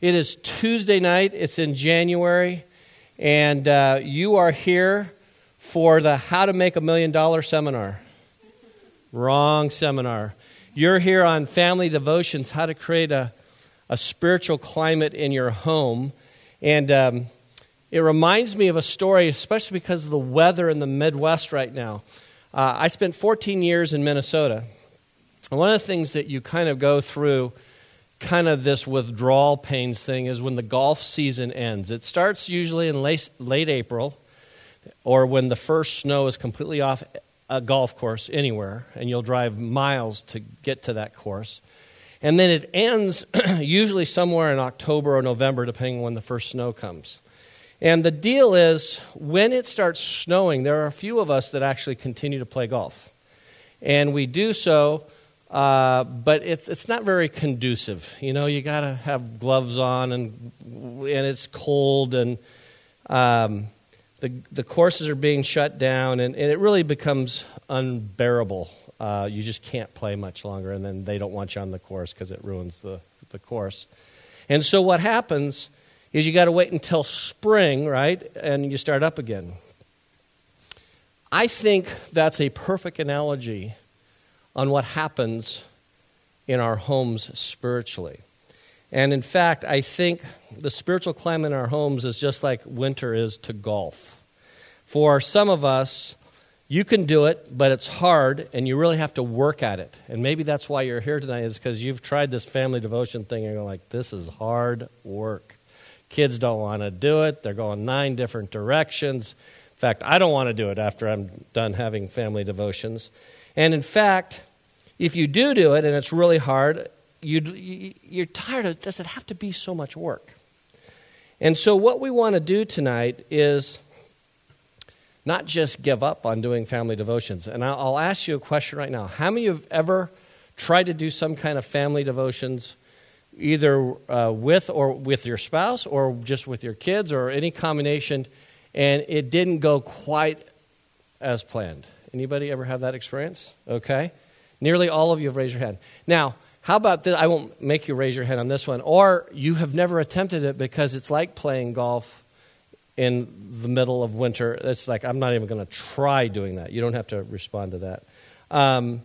It is Tuesday night, it's in January, and uh, you are here for the How to Make a Million Dollar seminar. Wrong seminar. You're here on family devotions, how to create a, a spiritual climate in your home. And um, it reminds me of a story, especially because of the weather in the Midwest right now. Uh, I spent 14 years in Minnesota. And one of the things that you kind of go through, kind of this withdrawal pains thing, is when the golf season ends. It starts usually in late, late April or when the first snow is completely off a golf course anywhere, and you'll drive miles to get to that course. And then it ends usually somewhere in October or November, depending on when the first snow comes. And the deal is, when it starts snowing, there are a few of us that actually continue to play golf. And we do so, uh, but it's, it's not very conducive. You know, you got to have gloves on, and, and it's cold, and um, the, the courses are being shut down, and, and it really becomes unbearable. Uh, you just can't play much longer, and then they don't want you on the course because it ruins the, the course. And so, what happens is you got to wait until spring, right? And you start up again. I think that's a perfect analogy on what happens in our homes spiritually. And in fact, I think the spiritual climate in our homes is just like winter is to golf. For some of us, you can do it, but it's hard and you really have to work at it. And maybe that's why you're here tonight, is because you've tried this family devotion thing and you're like, this is hard work. Kids don't want to do it. They're going nine different directions. In fact, I don't want to do it after I'm done having family devotions. And in fact, if you do do it and it's really hard, you, you're tired of does it have to be so much work? And so, what we want to do tonight is not just give up on doing family devotions. And I'll ask you a question right now. How many of you have ever tried to do some kind of family devotions either uh, with or with your spouse or just with your kids or any combination and it didn't go quite as planned anybody ever have that experience? Okay. Nearly all of you have raised your hand. Now how about this i won't make you raise your hand on this one or you have never attempted it because it's like playing golf in the middle of winter. It's like i'm not even going to try doing that. You don't have to respond to that. Um,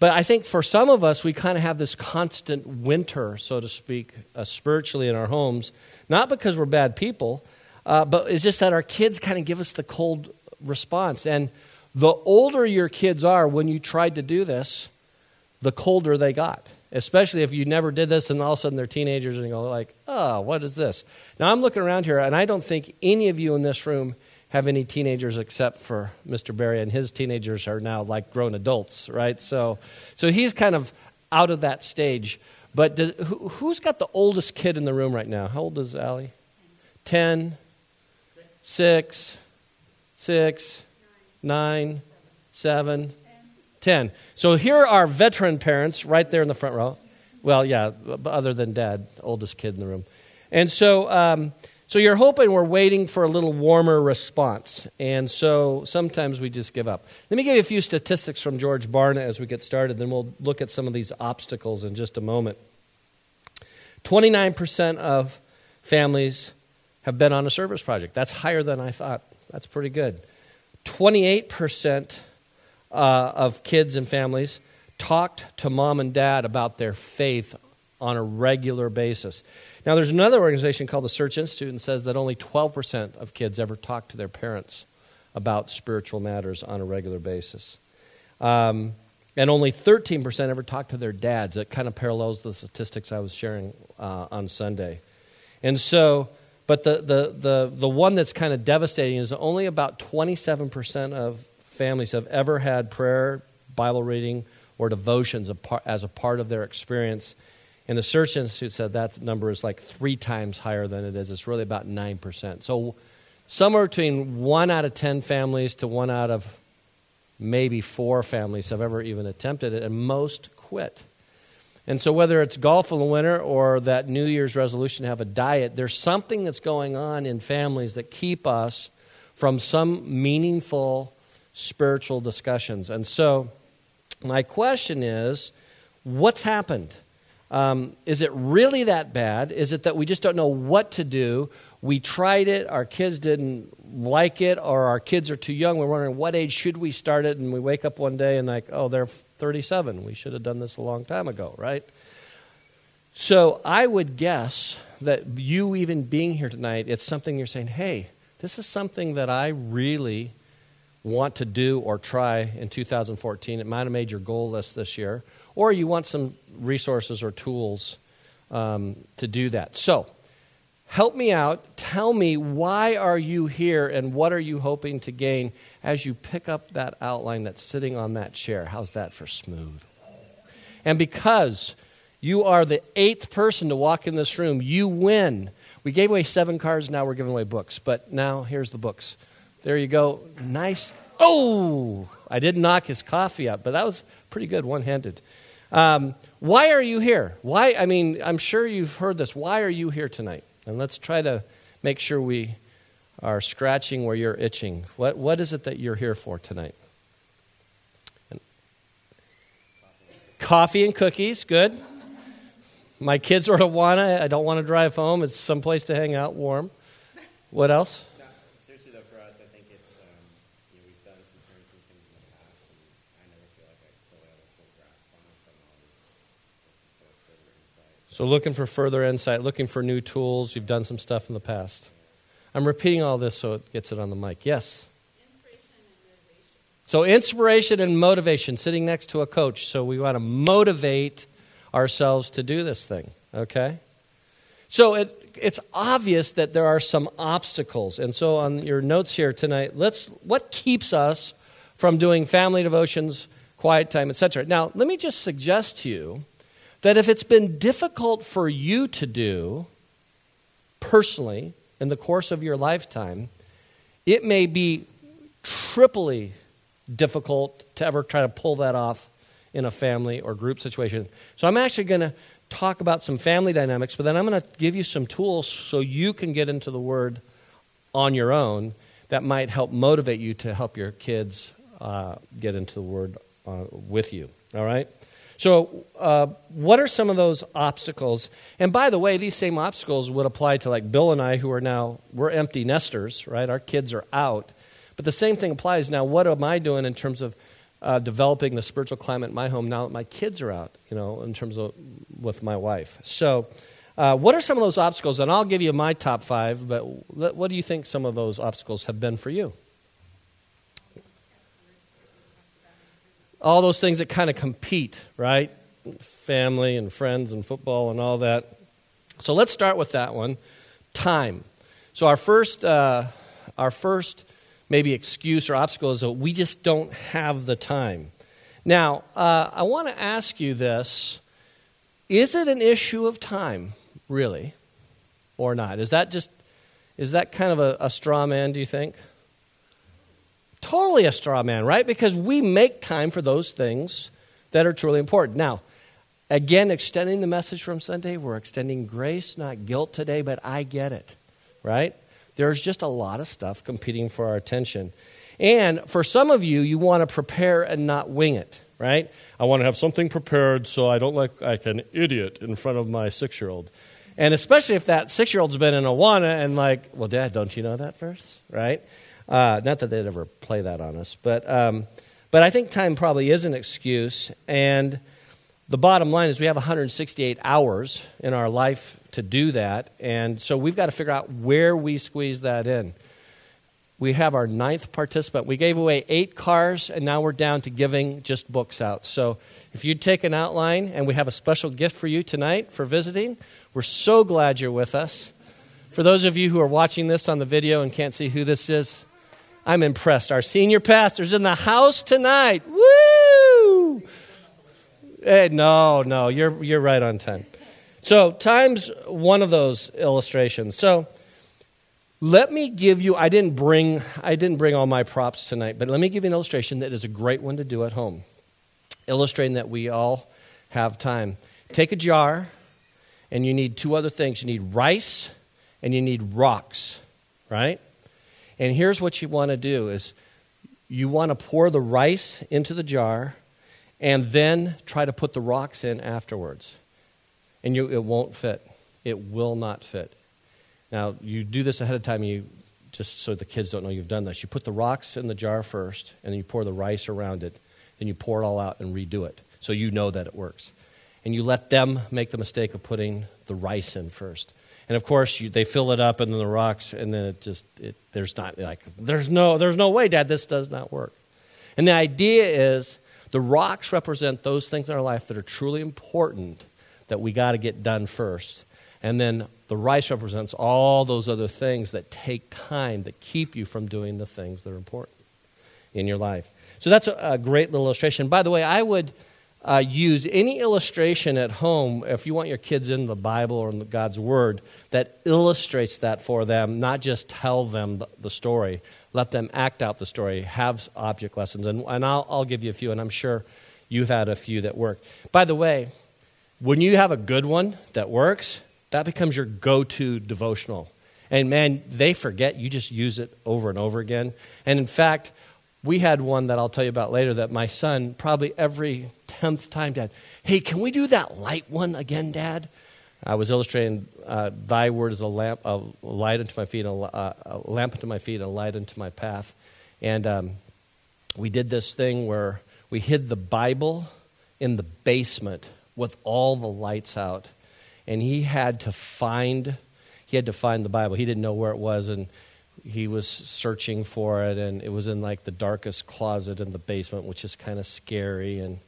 but I think for some of us, we kind of have this constant winter, so to speak, uh, spiritually in our homes. Not because we're bad people, uh, but it's just that our kids kind of give us the cold response. And the older your kids are when you tried to do this, the colder they got. Especially if you never did this and all of a sudden they're teenagers and you go like, oh, what is this? Now I'm looking around here and I don't think any of you in this room have any teenagers except for Mr. Barry, and his teenagers are now like grown adults, right? So, so he's kind of out of that stage. But does, who, who's got the oldest kid in the room right now? How old is Allie? Ten, six, six, nine, seven, ten. So here are veteran parents right there in the front row. Well, yeah, other than dad, oldest kid in the room. And so, um, so you're hoping we're waiting for a little warmer response. And so sometimes we just give up. Let me give you a few statistics from George Barna as we get started, then we'll look at some of these obstacles in just a moment. 29% of families have been on a service project. That's higher than I thought. That's pretty good. 28% uh, of kids and families talked to mom and dad about their faith on a regular basis. Now, there's another organization called the Search Institute and says that only 12% of kids ever talk to their parents about spiritual matters on a regular basis. Um, and only 13% ever talk to their dads. It kind of parallels the statistics I was sharing uh, on Sunday. And so, but the, the, the, the one that's kind of devastating is only about 27% of families have ever had prayer, Bible reading, or devotions as a part of their experience and the Search Institute said that number is like three times higher than it is. It's really about 9%. So somewhere between one out of 10 families to one out of maybe four families have ever even attempted it, and most quit. And so, whether it's golf in the winter or that New Year's resolution to have a diet, there's something that's going on in families that keep us from some meaningful spiritual discussions. And so, my question is what's happened? Um, is it really that bad? Is it that we just don't know what to do? We tried it, our kids didn't like it, or our kids are too young. We're wondering what age should we start it, and we wake up one day and like, oh, they're 37. We should have done this a long time ago, right? So I would guess that you even being here tonight, it's something you're saying, hey, this is something that I really want to do or try in 2014. It might have made your goal list this year, or you want some resources or tools um, to do that. So, help me out. Tell me why are you here and what are you hoping to gain as you pick up that outline that's sitting on that chair. How's that for smooth? And because you are the eighth person to walk in this room, you win. We gave away seven cards, now we're giving away books. But now here's the books. There you go. Nice. Oh, I didn't knock his coffee out, but that was pretty good, one handed. Um, why are you here? Why? I mean, I'm sure you've heard this. Why are you here tonight? And let's try to make sure we are scratching where you're itching. What, what is it that you're here for tonight? Coffee and cookies, good. My kids are Awana. I don't want to drive home. It's someplace to hang out warm. What else? So, looking for further insight, looking for new tools. You've done some stuff in the past. I'm repeating all this so it gets it on the mic. Yes? so, inspiration and motivation, sitting next to a coach. So, we want to motivate ourselves to do this thing, okay? So, it, it's obvious that there are some obstacles. And so, on your notes here tonight, let's what keeps us from doing family devotions, quiet time, etc. Now, let me just suggest to you that if it's been difficult for you to do personally in the course of your lifetime, it may be triply difficult to ever try to pull that off in a family or group situation. So I'm actually going to talk about some family dynamics, but then I'm going to give you some tools so you can get into the Word on your own that might help motivate you to help your kids uh, get into the Word uh, with you. All right? So, uh, what are some of those obstacles? And by the way, these same obstacles would apply to like Bill and I, who are now, we're empty nesters, right? Our kids are out. But the same thing applies now. What am I doing in terms of uh, developing the spiritual climate in my home now that my kids are out, you know, in terms of with my wife? So, uh, what are some of those obstacles? And I'll give you my top five, but what do you think some of those obstacles have been for you? All those things that kind of compete, right? Family and friends and football and all that. So let's start with that one time. So, our first, uh, our first maybe excuse or obstacle is that we just don't have the time. Now, uh, I want to ask you this is it an issue of time, really, or not? Is that just, is that kind of a, a straw man, do you think? Totally a straw man, right? Because we make time for those things that are truly important. Now, again, extending the message from Sunday, we're extending grace, not guilt today, but I get it, right? There's just a lot of stuff competing for our attention. And for some of you, you want to prepare and not wing it, right? I want to have something prepared so I don't look like an idiot in front of my six year old. And especially if that six year old's been in Awana and like, well, Dad, don't you know that verse, right? Uh, not that they'd ever play that on us, but, um, but I think time probably is an excuse. And the bottom line is we have 168 hours in our life to do that. And so we've got to figure out where we squeeze that in. We have our ninth participant. We gave away eight cars, and now we're down to giving just books out. So if you'd take an outline, and we have a special gift for you tonight for visiting, we're so glad you're with us. For those of you who are watching this on the video and can't see who this is, I'm impressed. Our senior pastor's in the house tonight. Woo! Hey, no, no, you're, you're right on time. So, time's one of those illustrations. So, let me give you I didn't bring I didn't bring all my props tonight, but let me give you an illustration that is a great one to do at home. Illustrating that we all have time. Take a jar and you need two other things. You need rice and you need rocks, right? And here's what you want to do is you want to pour the rice into the jar and then try to put the rocks in afterwards. and you, it won't fit. It will not fit. Now, you do this ahead of time, you just so the kids don't know you've done this. You put the rocks in the jar first, and then you pour the rice around it. Then you pour it all out and redo it so you know that it works. And you let them make the mistake of putting the rice in first. And of course, you, they fill it up and then the rocks, and then it just, it, there's not like, there's no, there's no way, Dad, this does not work. And the idea is the rocks represent those things in our life that are truly important that we got to get done first. And then the rice represents all those other things that take time, that keep you from doing the things that are important in your life. So that's a, a great little illustration. By the way, I would uh, use any illustration at home if you want your kids in the Bible or in God's Word that illustrates that for them, not just tell them the, story. Let them act out the story, have object lessons. And, and I'll, I'll give you a few, and I'm sure you've had a few that work. By the way, when you have a good one that works, that becomes your go to devotional. And man, they forget. You just use it over and over again. And in fact, we had one that I'll tell you about later that my son, probably every 10th time, Dad, hey, can we do that light one again, Dad? I was illustrating uh, thy word is a lamp, a light unto my feet, a, uh, a lamp unto my feet, a light unto my path. And um, we did this thing where we hid the Bible in the basement with all the lights out and he had to find he had to find the bible he didn't know where it was and he was searching for it and it was in like the darkest closet in the basement which is kind of scary and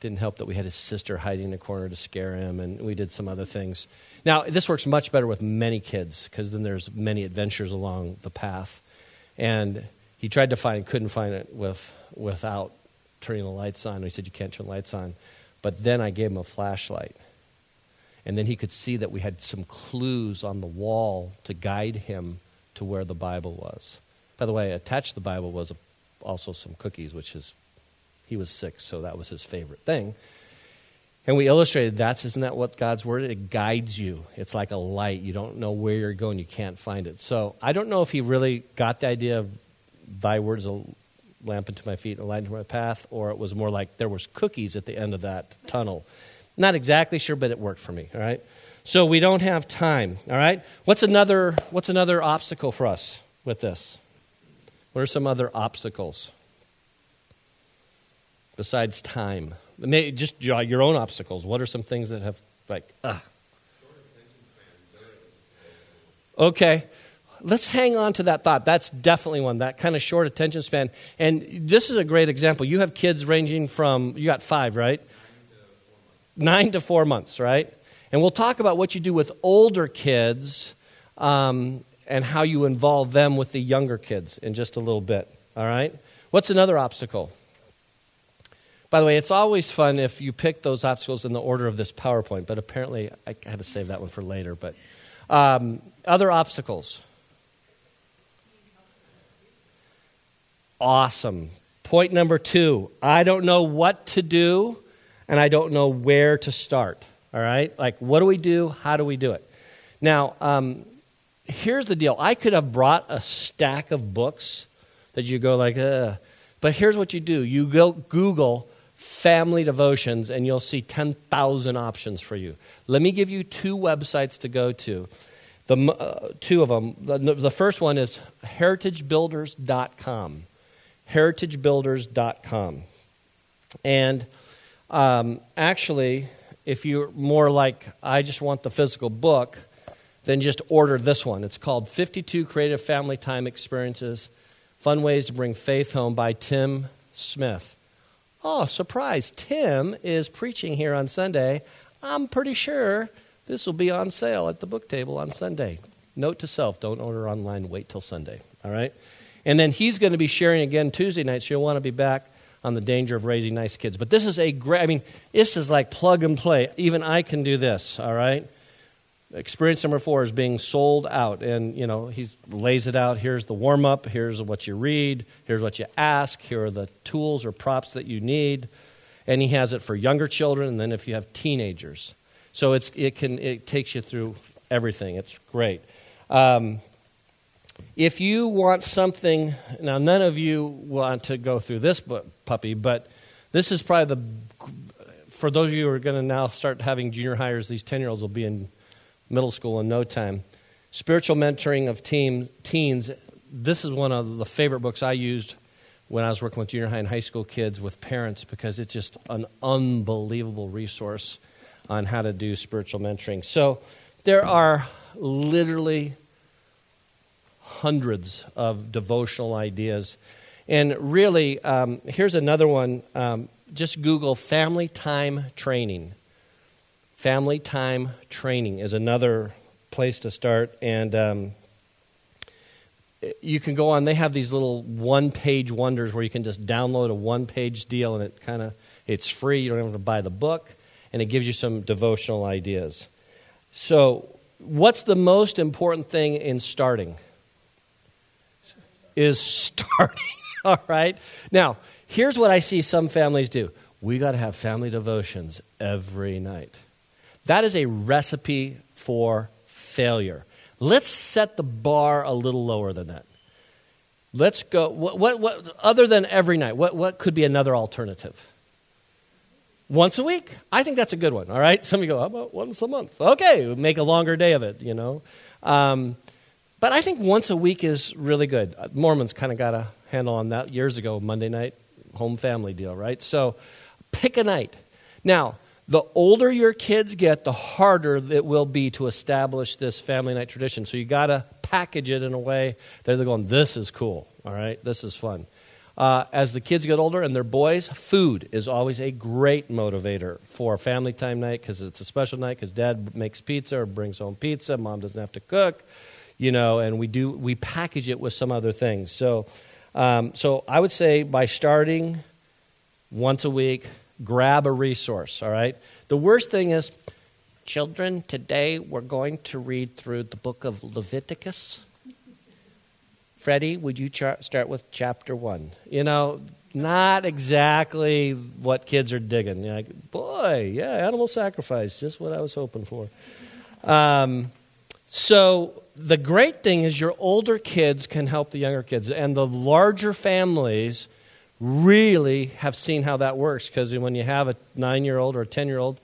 didn't help that we had his sister hiding in a corner to scare him and we did some other things. Now this works much better with many kids because then there's many adventures along the path. And he tried to find couldn't find it with without turning the lights on. He said you can't turn lights on. But then i gave him a flashlight. And then he could see that we had some clues on the wall to guide him to where the Bible was. By the way, attached to the Bible was also some cookies, which is, he was sick, so that was his favorite thing. And we illustrated that's, isn't that what God's word? is? It guides you. It's like a light. You don't know where you're going, you can't find it. So I don't know if he really got the idea of thy word is a lamp unto my feet, and a light unto my path, or it was more like there was cookies at the end of that tunnel. Not exactly sure, but it worked for me, all right? So we don't have time, all right? What's another, what's another obstacle for us with this? What are some other obstacles besides time? Maybe just your own obstacles. What are some things that have, like, ah? Okay let's hang on to that thought. That's definitely one, that kind of short attention span. And this is a great example. You have kids ranging from, you got five, right? nine to four months, right? And we'll talk about what you do with older kids um, and how you involve them with the younger kids in just a little bit, all right? What's another obstacle? By the way, it's always fun if you pick those obstacles in the order of this PowerPoint, but apparently I had to save that one for later. But um, other obstacles. Awesome. Point number two I don't know what to do and I don't know where to start. All right? Like, what do we do? How do we do it? Now, um, here's the deal I could have brought a stack of books that you go, like, Ugh. but here's what you do you go Google family devotions and you'll see 10,000 options for you. Let me give you two websites to go to. The, uh, two of them. The, the first one is heritagebuilders.com. Heritagebuilders.com. And um, actually, if you're more like, I just want the physical book, then just order this one. It's called 52 Creative Family Time Experiences Fun Ways to Bring Faith Home by Tim Smith. Oh, surprise. Tim is preaching here on Sunday. I'm pretty sure this will be on sale at the book table on Sunday. Note to self don't order online, wait till Sunday. All right? And then he's going to be sharing again Tuesday night, so you'll want to be back on the danger of raising nice kids. But this is a great, I mean, this is like plug and play. Even I can do this, all right? Experience number four is being sold out. And, you know, he lays it out. Here's the warm up. Here's what you read. Here's what you ask. Here are the tools or props that you need. And he has it for younger children and then if you have teenagers. So it's, it, can, it takes you through everything. It's great. Um, if you want something, now none of you want to go through this puppy, but this is probably the for those of you who are going to now start having junior hires, these 10 year olds will be in middle school in no time. Spiritual Mentoring of team, Teens. This is one of the favorite books I used when I was working with junior high and high school kids with parents because it's just an unbelievable resource on how to do spiritual mentoring. So there are literally hundreds of devotional ideas. And really, um, here's another one. Um, just Google family time training. Family time training is another place to start. And um, you can go on, they have these little one page wonders where you can just download a one page deal and it kind of, it's free. You don't have to buy the book. And it gives you some devotional ideas. So, what's the most important thing in starting? Is starting. All right. Now, here's what I see some families do we got to have family devotions every night. That is a recipe for failure. Let's set the bar a little lower than that. Let's go. What, what, what, other than every night, what, what could be another alternative? Once a week? I think that's a good one, all right? Some of you go, how about once a month? Okay, make a longer day of it, you know. Um, but I think once a week is really good. Mormons kind of got a handle on that years ago, Monday night, home family deal, right? So pick a night. Now, the older your kids get, the harder it will be to establish this family night tradition. So you got to package it in a way that they're going, this is cool, all right? This is fun. Uh, as the kids get older and they're boys, food is always a great motivator for family time night because it's a special night because dad makes pizza or brings home pizza, mom doesn't have to cook, you know, and we do we package it with some other things. So, um, so I would say by starting once a week, grab a resource, all right? The worst thing is, children, today we're going to read through the book of Leviticus. Freddie, would you char- start with chapter one? You know, not exactly what kids are digging. You're like, boy, yeah, animal sacrifice, just what I was hoping for. Um, so the great thing is your older kids can help the younger kids, and the larger families really have seen how that works because when you have a nine year old or a 10 year old,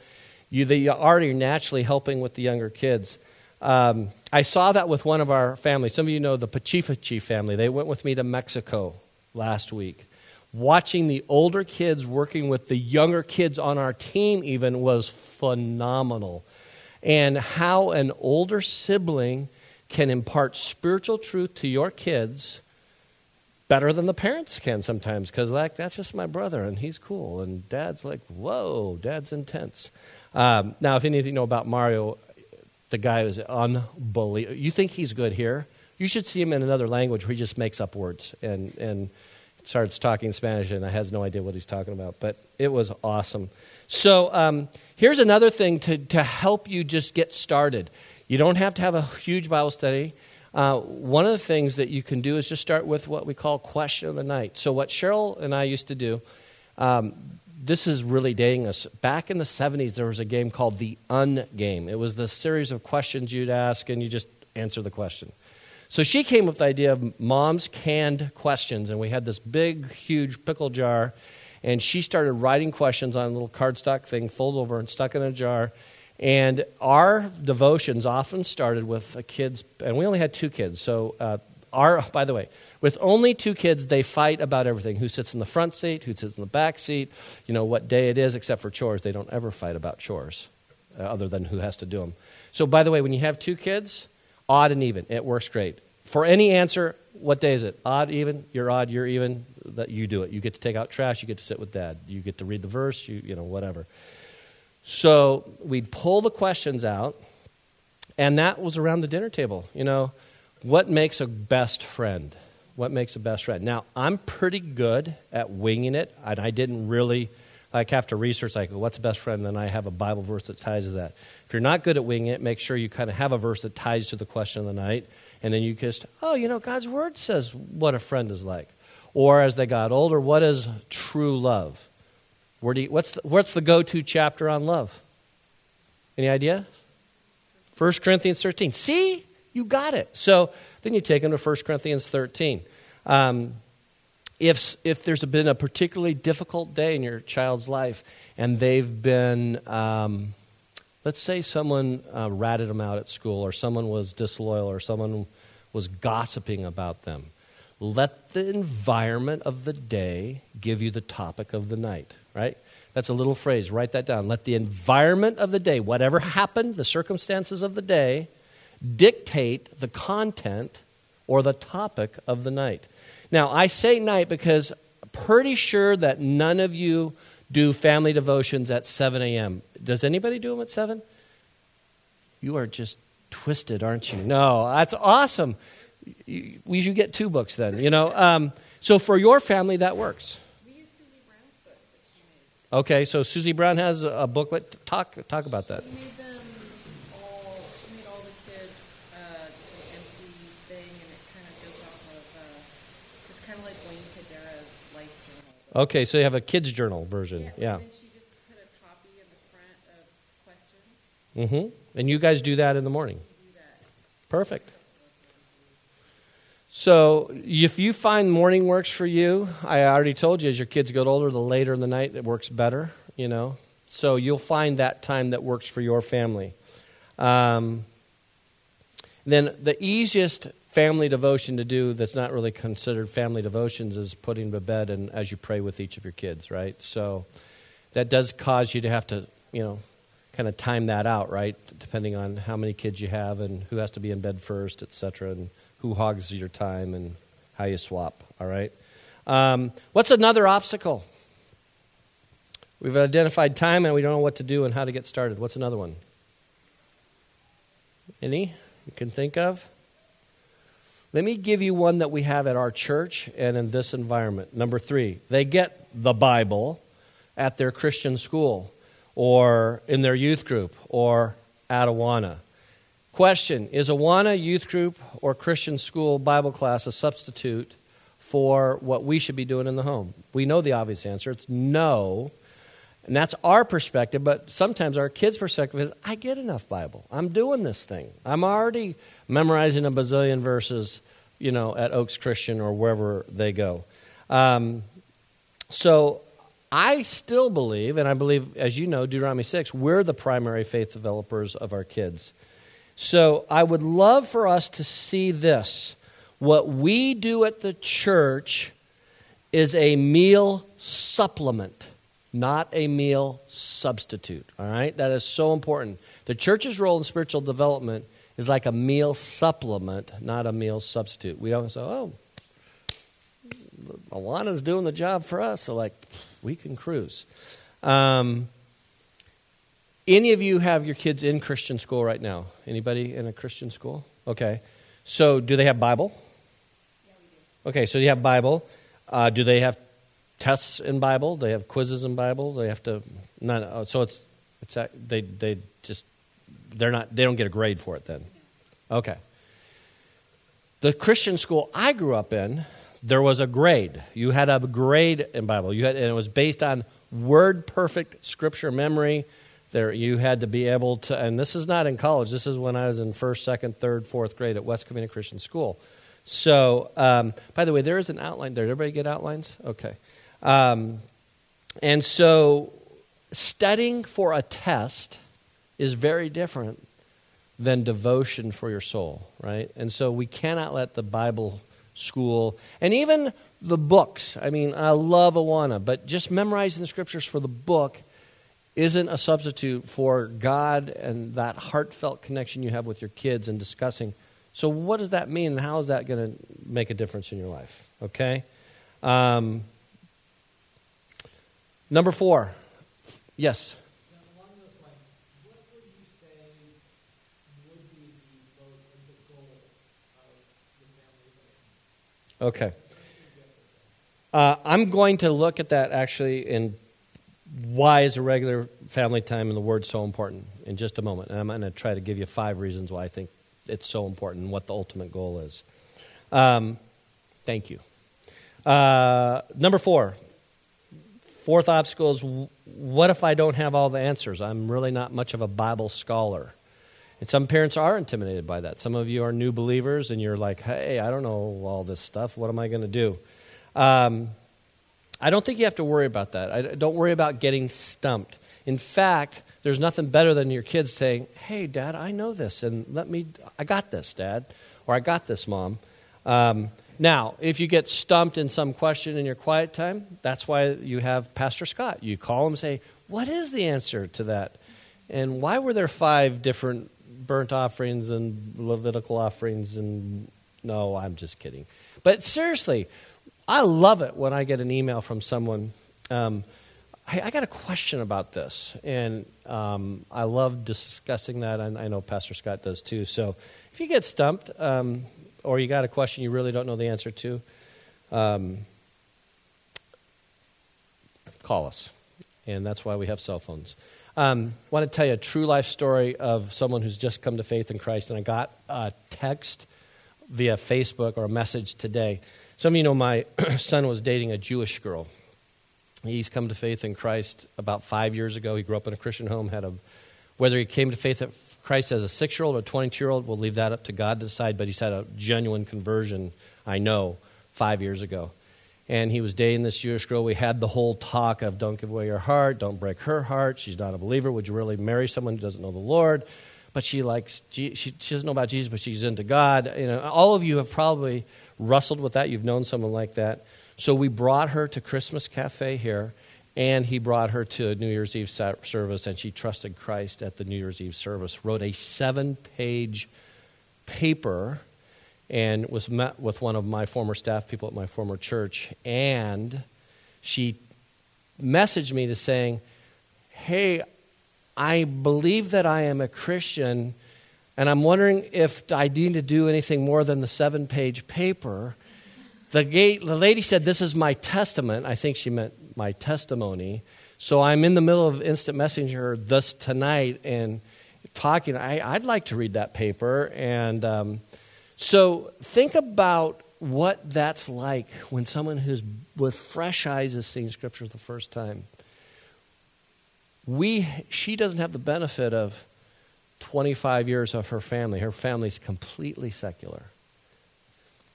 you, they are already naturally helping with the younger kids. Um, I saw that with one of our families. Some of you know the Pachifachi family. They went with me to Mexico last week. Watching the older kids working with the younger kids on our team, even, was phenomenal. And how an older sibling can impart spiritual truth to your kids better than the parents can sometimes because like that's just my brother and he's cool and dad's like whoa dad's intense. Um, now if anything you know about mario the guy is unbelievable you think he's good here? You should see him in another language where he just makes up words and, and starts talking spanish and i has no idea what he's talking about but it was awesome. So um, here's another thing to, to help you just get started you don't have to have a huge bible study uh, one of the things that you can do is just start with what we call question of the night. So, what Cheryl and I used to do, um, this is really dating us. Back in the 70s, there was a game called the Un Game. It was the series of questions you'd ask, and you just answer the question. So, she came up with the idea of mom's canned questions, and we had this big, huge pickle jar, and she started writing questions on a little cardstock thing, folded over and stuck in a jar and our devotions often started with a kid's, and we only had two kids. So, uh, our, by the way, with only two kids, they fight about everything who sits in the front seat, who sits in the back seat, you know, what day it is, except for chores. They don't ever fight about chores, uh, other than who has to do them. So, by the way, when you have two kids, odd and even, it works great. For any answer, what day is it? Odd, even? You're odd, you're even. That you do it. You get to take out trash. You get to sit with dad. You get to read the verse. You, you know, whatever. So we'd pull the questions out, and that was around the dinner table. You know, what makes a best friend? What makes a best friend? Now, I'm pretty good at winging it, and I didn't really like have to research like what's a best friend and then i have a bible verse that ties to that if you're not good at winging it make sure you kind of have a verse that ties to the question of the night and then you just oh you know god's word says what a friend is like or as they got older what is true love where do you, what's, the, what's the go to chapter on love? Any idea? 1 Corinthians 13. See? You got it. So then you take them to 1 Corinthians 13. Um, if, if there's been a particularly difficult day in your child's life and they've been, um, let's say someone uh, ratted them out at school or someone was disloyal or someone was gossiping about them, let the environment of the day give you the topic of the night, right? That's a little phrase. Write that down. Let the environment of the day, whatever happened, the circumstances of the day, dictate the content or the topic of the night. Now, I say night because pretty sure that none of you do family devotions at 7 a.m. Does anybody do them at 7? You are just twisted, aren't you? No, that's awesome. We should get two books then, you know. Um, so for your family, that works. Okay, so Susie Brown has a booklet. Talk talk about that. She made them all. She made all the kids uh, just an empty thing, and it kind of goes off of. Uh, it's kind of like Wayne Cordeiro's life journal. Okay, so you have a kids journal version. Yeah. yeah. And then she just put a copy in the front of questions. Mm-hmm. And you guys do that in the morning. Perfect. So, if you find morning works for you, I already told you as your kids get older, the later in the night it works better, you know. So, you'll find that time that works for your family. Um, then, the easiest family devotion to do that's not really considered family devotions is putting to bed and as you pray with each of your kids, right? So, that does cause you to have to, you know, kind of time that out, right? Depending on how many kids you have and who has to be in bed first, et cetera, and who hogs your time and how you swap, all right? Um, what's another obstacle? We've identified time and we don't know what to do and how to get started. What's another one? Any you can think of? Let me give you one that we have at our church and in this environment. Number three, they get the Bible at their Christian school or in their youth group or at Awana. Question Is Awana youth group or Christian school Bible class a substitute for what we should be doing in the home? We know the obvious answer. It's no. And that's our perspective, but sometimes our kids' perspective is I get enough Bible. I'm doing this thing. I'm already memorizing a bazillion verses, you know, at Oaks Christian or wherever they go. Um, so I still believe, and I believe, as you know, Deuteronomy 6, we're the primary faith developers of our kids. So I would love for us to see this. What we do at the church is a meal supplement, not a meal substitute. All right? That is so important. The church's role in spiritual development is like a meal supplement, not a meal substitute. We don't say, oh, Awana's doing the job for us, so like we can cruise. Um, any of you have your kids in Christian school right now? Anybody in a Christian school? Okay. So, do they have Bible? Yeah, we do. Okay, so you have Bible. Uh, do they have tests in Bible? They have quizzes in Bible. They have to. None. Uh, so it's it's they they just they're not they don't get a grade for it then. Okay. The Christian school I grew up in, there was a grade. You had a grade in Bible. You had and it was based on word perfect scripture memory there, you had to be able to, and this is not in college. This is when I was in first, second, third, fourth grade at West Covina Christian School. So, um, by the way, there is an outline there. Did everybody get outlines? Okay. Um, and so, studying for a test is very different than devotion for your soul, right? And so, we cannot let the Bible school and even the books. I mean, I love Awana, but just memorizing the scriptures for the book isn't a substitute for God and that heartfelt connection you have with your kids and discussing. So, what does that mean, and how is that going to make a difference in your life? Okay? Um, number four. Yes? Okay. Uh, I'm going to look at that actually in why is a regular family time in the Word so important in just a moment. And I'm going to try to give you five reasons why I think it's so important and what the ultimate goal is. Um, thank you. Uh, number four. Fourth obstacle is what if I don't have all the answers? I'm really not much of a Bible scholar. And some parents are intimidated by that. Some of you are new believers and you're like, hey, I don't know all this stuff. What am I going to do? Um, I don't think you have to worry about that. I, don't worry about getting stumped. In fact, there's nothing better than your kids saying, Hey, Dad, I know this, and let me, I got this, Dad, or I got this, Mom. Um, now, if you get stumped in some question in your quiet time, that's why you have Pastor Scott. You call him and say, What is the answer to that? And why were there five different burnt offerings and Levitical offerings? And no, I'm just kidding. But seriously, I love it when I get an email from someone. Um, I, I, got a question about this, and um, I love discussing that. And I know Pastor Scott does too. So if you get stumped, um, or you got a question you really don't know the answer to, um, call us. And that's why we have cell phones. Um, I want to tell you a true life story of someone who's just come to faith in Christ. And I got a text via Facebook or a message today. Some of you know my son was dating a Jewish girl. He's come to faith in Christ about five years ago. He grew up in a Christian home, had a whether he came to faith in Christ as a six year old or 22 year old, we'll leave that up to God to decide, but he's had a genuine conversion, I know, five years ago. And he was dating this Jewish girl. We had the whole talk of don't give away your heart, don't break her heart. She's not a believer. Would you really marry someone who doesn't know the Lord? But she likes, she, she doesn't know about Jesus, but she's into God. You know, all of you have probably wrestled with that. You've known someone like that. So we brought her to Christmas Cafe here and he brought her to New Year's Eve service, and she trusted Christ at the New Year's Eve service. Wrote a seven page paper and was met with one of my former staff people at my former church. And she messaged me to saying, Hey, I believe that I am a Christian, and I'm wondering if I need to do anything more than the seven page paper. The, gate, the lady said, This is my testament. I think she meant my testimony. So I'm in the middle of instant messenger this tonight and talking. I, would like to read that paper. And um, so think about what that's like when someone who's with fresh eyes is seeing scripture the first time. We, she doesn't have the benefit of 25 years of her family. Her family's completely secular.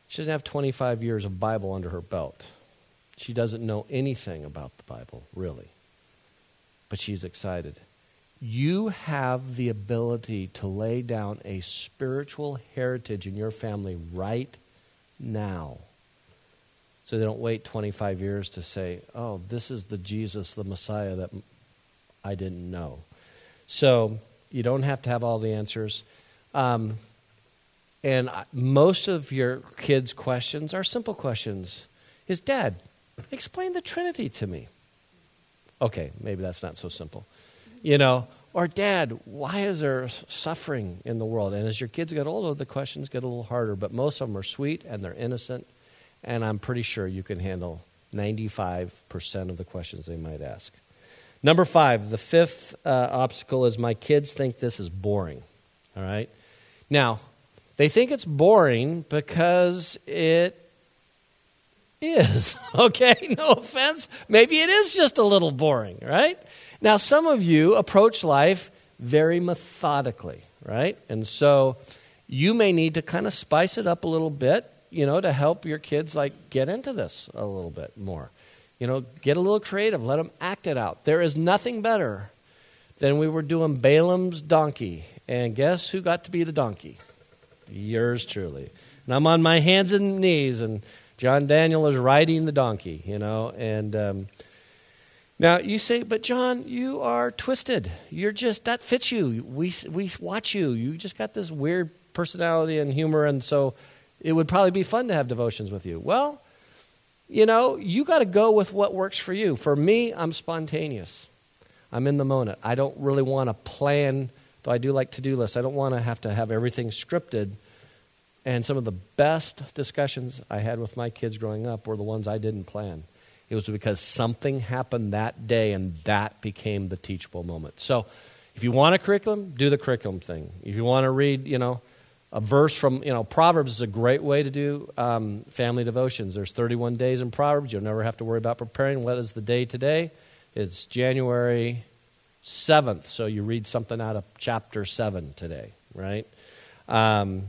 She doesn't have 25 years of Bible under her belt. She doesn't know anything about the Bible, really. But she's excited. You have the ability to lay down a spiritual heritage in your family right now. So they don't wait 25 years to say, oh, this is the Jesus, the Messiah that I didn't know. So you don't have to have all the answers. Um, and most of your kids' questions are simple questions. Is dad, Explain the Trinity to me. Okay, maybe that's not so simple. You know, or dad, why is there suffering in the world? And as your kids get older, the questions get a little harder, but most of them are sweet and they're innocent, and I'm pretty sure you can handle 95% of the questions they might ask. Number five, the fifth uh, obstacle is my kids think this is boring. All right? Now, they think it's boring because it is. Okay, no offense. Maybe it is just a little boring, right? Now, some of you approach life very methodically, right? And so you may need to kind of spice it up a little bit, you know, to help your kids like get into this a little bit more. You know, get a little creative, let them act it out. There is nothing better than we were doing Balaam's donkey. And guess who got to be the donkey? Yours truly. And I'm on my hands and knees and John Daniel is riding the donkey, you know, and um, now you say, but John, you are twisted. You're just that fits you. We we watch you. You just got this weird personality and humor, and so it would probably be fun to have devotions with you. Well, you know, you got to go with what works for you. For me, I'm spontaneous. I'm in the moment. I don't really want to plan, though I do like to do lists. I don't want to have to have everything scripted and some of the best discussions I had with my kids growing up were the ones I didn't plan. It was because something happened that day and that became the teachable moment. So if you want a curriculum, do the curriculum thing. If you want to read, you know, a verse from, you know, Proverbs is a great way to do um, family devotions. There's 31 days in Proverbs. You'll never have to worry about preparing. What is the day today? It's January 7th. So you read something out of chapter 7 today, right? Um,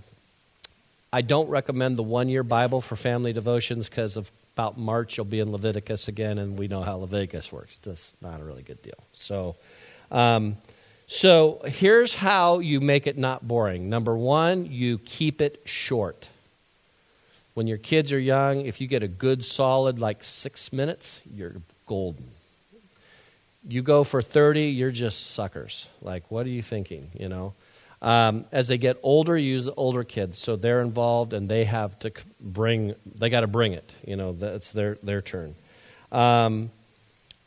I don't recommend the one year Bible for family devotions because of about March, you'll be in Leviticus again, and we know how Leviticus works. That's not a really good deal. So, um, so here's how you make it not boring. Number one, you keep it short. When your kids are young, if you get a good solid like six minutes, you're golden. You go for 30, you're just suckers. Like, what are you thinking? You know? Um, as they get older, you use older kids, so they're involved and they have to bring. They got to bring it. You know, that's their their turn. Um,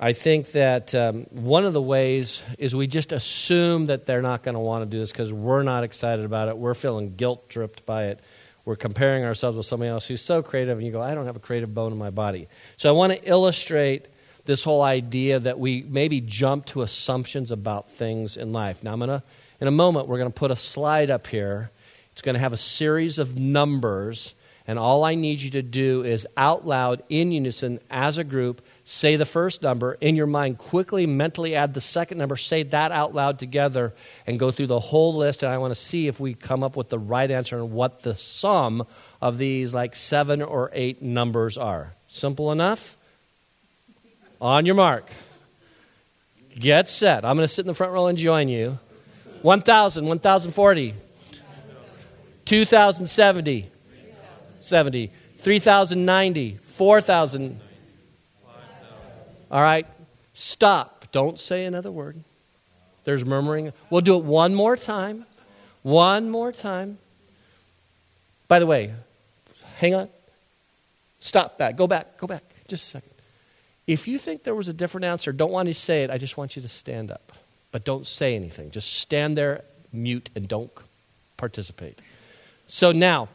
I think that um, one of the ways is we just assume that they're not going to want to do this because we're not excited about it. We're feeling guilt tripped by it. We're comparing ourselves with somebody else who's so creative, and you go, I don't have a creative bone in my body. So I want to illustrate this whole idea that we maybe jump to assumptions about things in life. Now, I'm going to in a moment, we're going to put a slide up here. It's going to have a series of numbers, and all I need you to do is out loud, in unison, as a group, say the first number. In your mind, quickly, mentally add the second number, say that out loud together, and go through the whole list. And I want to see if we come up with the right answer and what the sum of these like seven or eight numbers are. Simple enough? On your mark. Get set. I'm going to sit in the front row and join you. 1,000, 1,040, 2,070, 70, 3,090, 4,000. All right, stop. Don't say another word. There's murmuring. We'll do it one more time. One more time. By the way, hang on. Stop that. Go back. Go back. Just a second. If you think there was a different answer, don't want to say it. I just want you to stand up but don't say anything. Just stand there, mute, and don't participate. So now,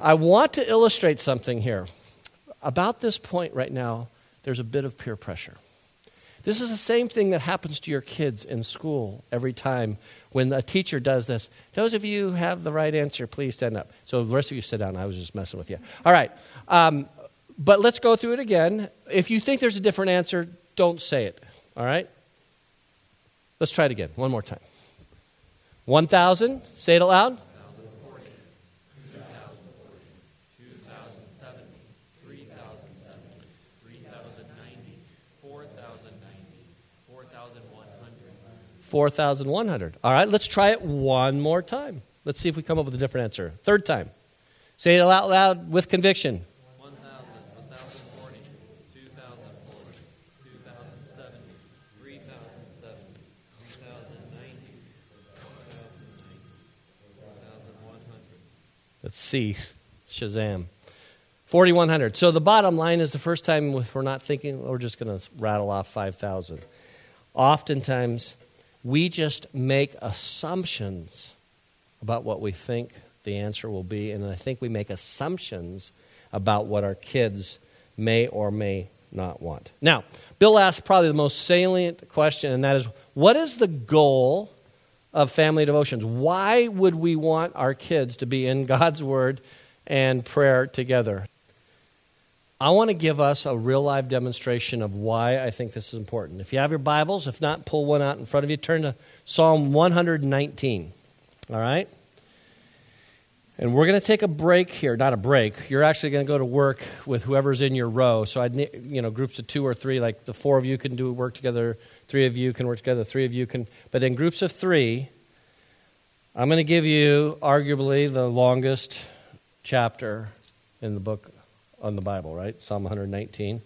I want to illustrate something here. About this point right now, there's a bit of peer pressure. This is the same thing that happens to your kids in school every time when a teacher does this. Those of you who have the right answer, please stand up. So the rest of you sit down. I was just messing with you. All right. Um, but let's go through it again. If you think there's a different answer, don't say it. All right? Let's try it again, one more time. 1,000, say it aloud. 4,100. All right, let's try it one more time. Let's see if we come up with a different answer. Third time. Say it out loud with conviction. Let's see. Shazam. 4,100. So the bottom line is the first time if we're not thinking, we're just going to rattle off 5,000. Oftentimes, we just make assumptions about what we think the answer will be, and I think we make assumptions about what our kids may or may not want. Now, Bill asked probably the most salient question, and that is what is the goal of family devotions. Why would we want our kids to be in God's Word and prayer together? I want to give us a real live demonstration of why I think this is important. If you have your Bibles, if not, pull one out in front of you. Turn to Psalm 119. All right? And we're going to take a break here. Not a break. You're actually going to go to work with whoever's in your row. So, I'd you know, groups of two or three, like the four of you can do work together Three of you can work together, three of you can. But in groups of three, I'm going to give you arguably the longest chapter in the book on the Bible, right? Psalm 119.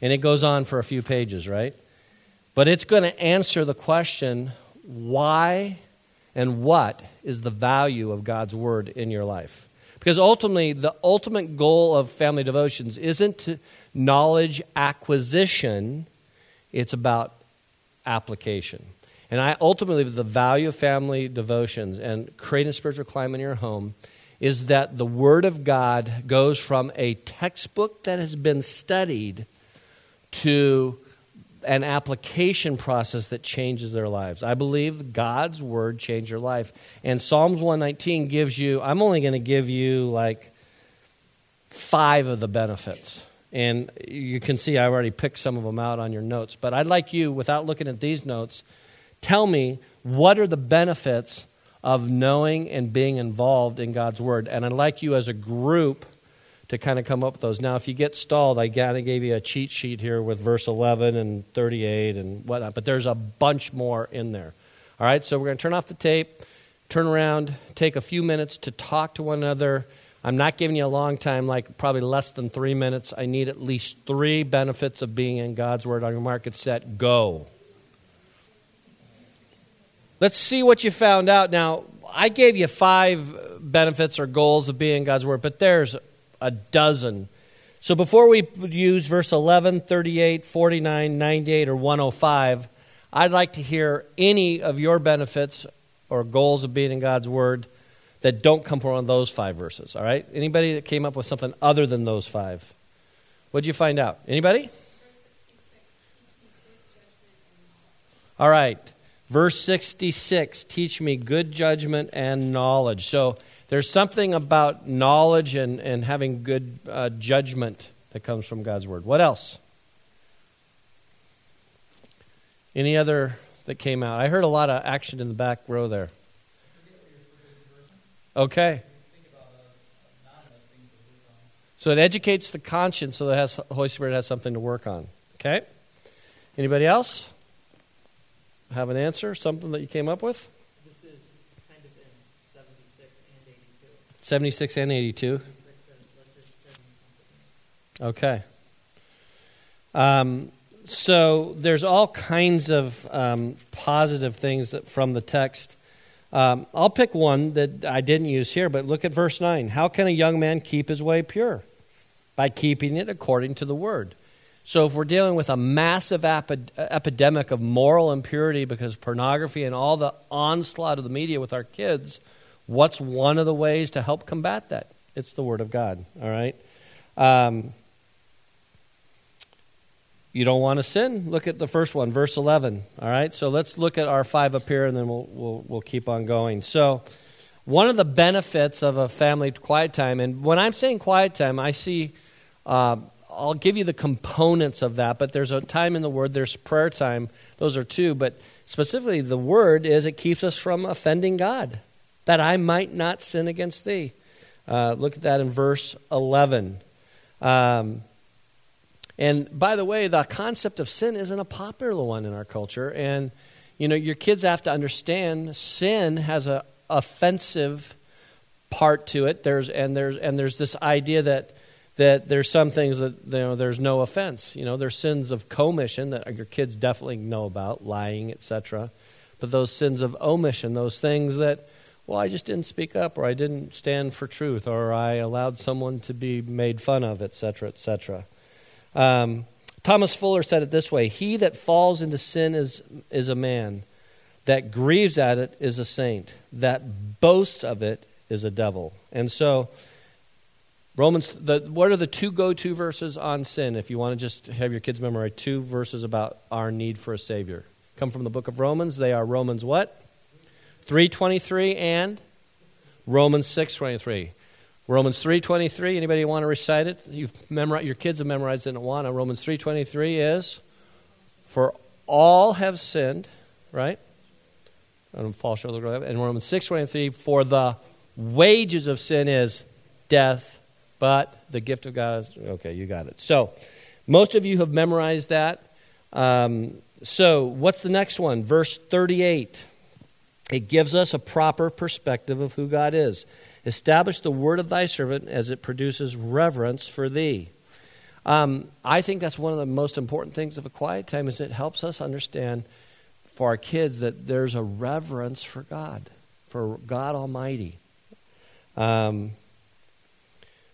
And it goes on for a few pages, right? But it's going to answer the question why and what is the value of God's word in your life? Because ultimately, the ultimate goal of family devotions isn't knowledge acquisition, it's about application. And I ultimately, the value of family devotions and creating a spiritual climate in your home is that the Word of God goes from a textbook that has been studied to an application process that changes their lives. I believe God's Word changed your life. And Psalms 119 gives you, I'm only going to give you like five of the benefits. And you can see I already picked some of them out on your notes. But I'd like you, without looking at these notes, tell me what are the benefits of knowing and being involved in God's Word. And I'd like you as a group to kind of come up with those. Now, if you get stalled, I kind of gave you a cheat sheet here with verse 11 and 38 and whatnot, but there's a bunch more in there. All right, so we're going to turn off the tape, turn around, take a few minutes to talk to one another. I'm not giving you a long time, like probably less than three minutes. I need at least three benefits of being in God's Word. On your market set, go. Let's see what you found out. Now, I gave you five benefits or goals of being in God's Word, but there's a dozen. So before we use verse 11, 38, 49, 98, or 105, I'd like to hear any of your benefits or goals of being in God's Word that don't come from those five verses. All right? Anybody that came up with something other than those five? What'd you find out? Anybody? All right. Verse 66 teach me good judgment and knowledge. So there's something about knowledge and, and having good uh, judgment that comes from God's word. What else? Any other that came out? I heard a lot of action in the back row there. Okay. So it educates the conscience so that the Holy Spirit has something to work on. Okay? Anybody else? Have an answer? Something that you came up with? This is kind of in 76 and 82. 76 and 82. Okay. Um, so there's all kinds of um, positive things that, from the text. Um, I'll pick one that I didn't use here, but look at verse 9. How can a young man keep his way pure? By keeping it according to the word. So, if we're dealing with a massive epidemic of moral impurity because pornography and all the onslaught of the media with our kids, what's one of the ways to help combat that? It's the Word of God, all right? Um, you don't want to sin? Look at the first one, verse 11, all right? So, let's look at our five up here and then we'll, we'll, we'll keep on going. So, one of the benefits of a family quiet time, and when I'm saying quiet time, I see. Uh, I'll give you the components of that, but there's a time in the Word, there's prayer time. Those are two, but specifically the Word is it keeps us from offending God, that I might not sin against thee. Uh, look at that in verse 11. Um, and by the way, the concept of sin isn't a popular one in our culture. And, you know, your kids have to understand sin has a offensive part to it. There's, and, there's, and there's this idea that that there's some things that you know there's no offense. You know, there's sins of commission that your kids definitely know about, lying, etc. But those sins of omission, those things that, well, I just didn't speak up, or I didn't stand for truth, or I allowed someone to be made fun of, etc., etc. Um, Thomas Fuller said it this way: He that falls into sin is is a man. That grieves at it is a saint. That boasts of it is a devil. And so Romans, the, what are the two go to verses on sin if you want to just have your kids memorize two verses about our need for a Savior? Come from the book of Romans. They are Romans what? 323 and Romans 623. Romans 3.23, anybody want to recite it? You've memorized, your kids have memorized it and want to. Romans 3.23 is, for all have sinned, right? And fall short of the And Romans 6.23, for the wages of sin is death, but the gift of God is okay, you got it. So, most of you have memorized that. Um, so, what's the next one? Verse 38. It gives us a proper perspective of who God is. Establish the word of thy servant as it produces reverence for thee. Um, I think that's one of the most important things of a quiet time is it helps us understand for our kids that there's a reverence for God, for God Almighty. Um,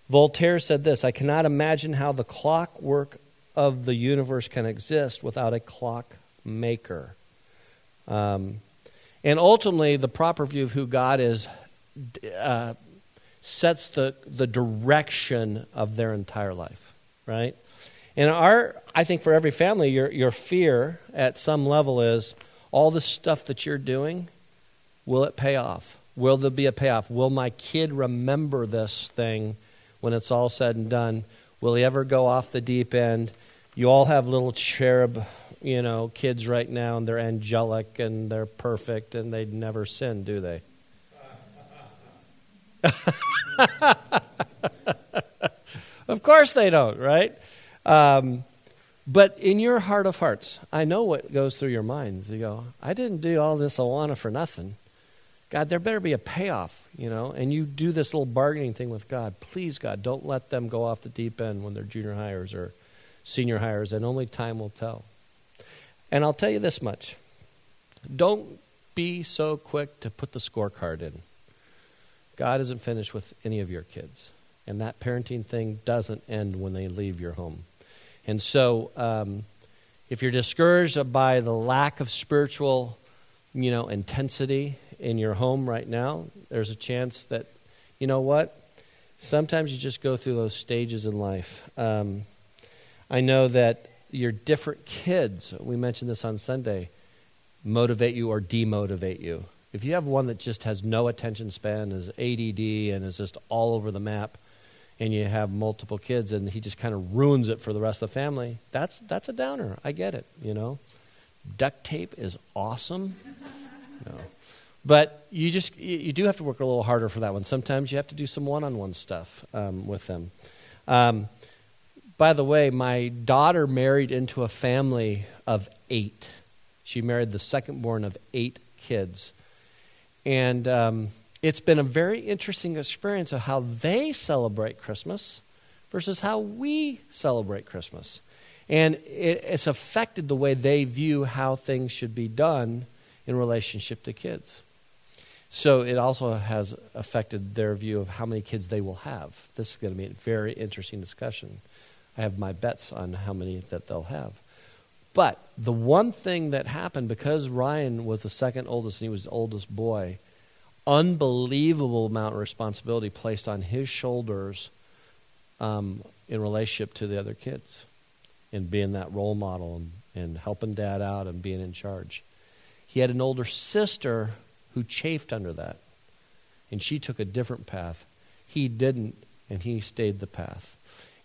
Voltaire said this I cannot imagine how the clockwork of the universe can exist without a clock maker. Um, and ultimately, the proper view of who God is uh, sets the, the direction of their entire life, right? And our, I think for every family, your, your fear at some level is all the stuff that you're doing, will it pay off? Will there be a payoff? Will my kid remember this thing when it's all said and done, will he ever go off the deep end? You all have little cherub, you know, kids right now, and they're angelic and they're perfect and they'd never sin, do they? of course they don't, right? Um, but in your heart of hearts, I know what goes through your minds. You go, I didn't do all this Awana for nothing. God, there better be a payoff, you know, and you do this little bargaining thing with God. Please, God, don't let them go off the deep end when they're junior hires or senior hires, and only time will tell. And I'll tell you this much don't be so quick to put the scorecard in. God isn't finished with any of your kids. And that parenting thing doesn't end when they leave your home. And so, um, if you're discouraged by the lack of spiritual, you know, intensity in your home right now, there's a chance that, you know what? Sometimes you just go through those stages in life. Um, I know that your different kids, we mentioned this on Sunday, motivate you or demotivate you. If you have one that just has no attention span, is ADD, and is just all over the map, and you have multiple kids and he just kind of ruins it for the rest of the family, that's, that's a downer. I get it, you know. Duct tape is awesome. No. But you just you, do have to work a little harder for that one. Sometimes you have to do some one-on-one stuff um, with them. Um, by the way, my daughter married into a family of eight. She married the second born of eight kids. And um, it's been a very interesting experience of how they celebrate Christmas versus how we celebrate Christmas. And it, it's affected the way they view how things should be done in relationship to kids. So it also has affected their view of how many kids they will have. This is going to be a very interesting discussion. I have my bets on how many that they'll have. But the one thing that happened because Ryan was the second oldest and he was the oldest boy, unbelievable amount of responsibility placed on his shoulders um, in relationship to the other kids, and being that role model and, and helping dad out and being in charge. He had an older sister who chafed under that, and she took a different path. He didn't, and he stayed the path.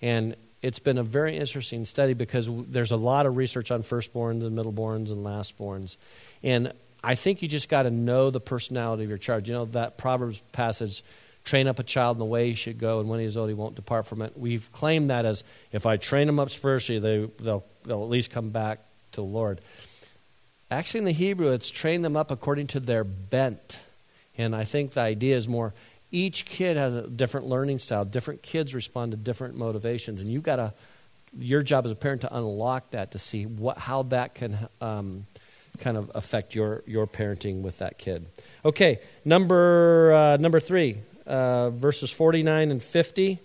And it's been a very interesting study because there's a lot of research on firstborns and middleborns and lastborns. And I think you just got to know the personality of your child. You know, that Proverbs passage train up a child in the way he should go, and when he is old, he won't depart from it. We've claimed that as if I train them up spiritually, they, they'll, they'll at least come back to the Lord. Actually, in the Hebrew, it's train them up according to their bent. And I think the idea is more each kid has a different learning style. Different kids respond to different motivations, and you've got to. Your job as a parent to unlock that to see what how that can um, kind of affect your your parenting with that kid. Okay, number uh, number three, uh, verses forty nine and fifty.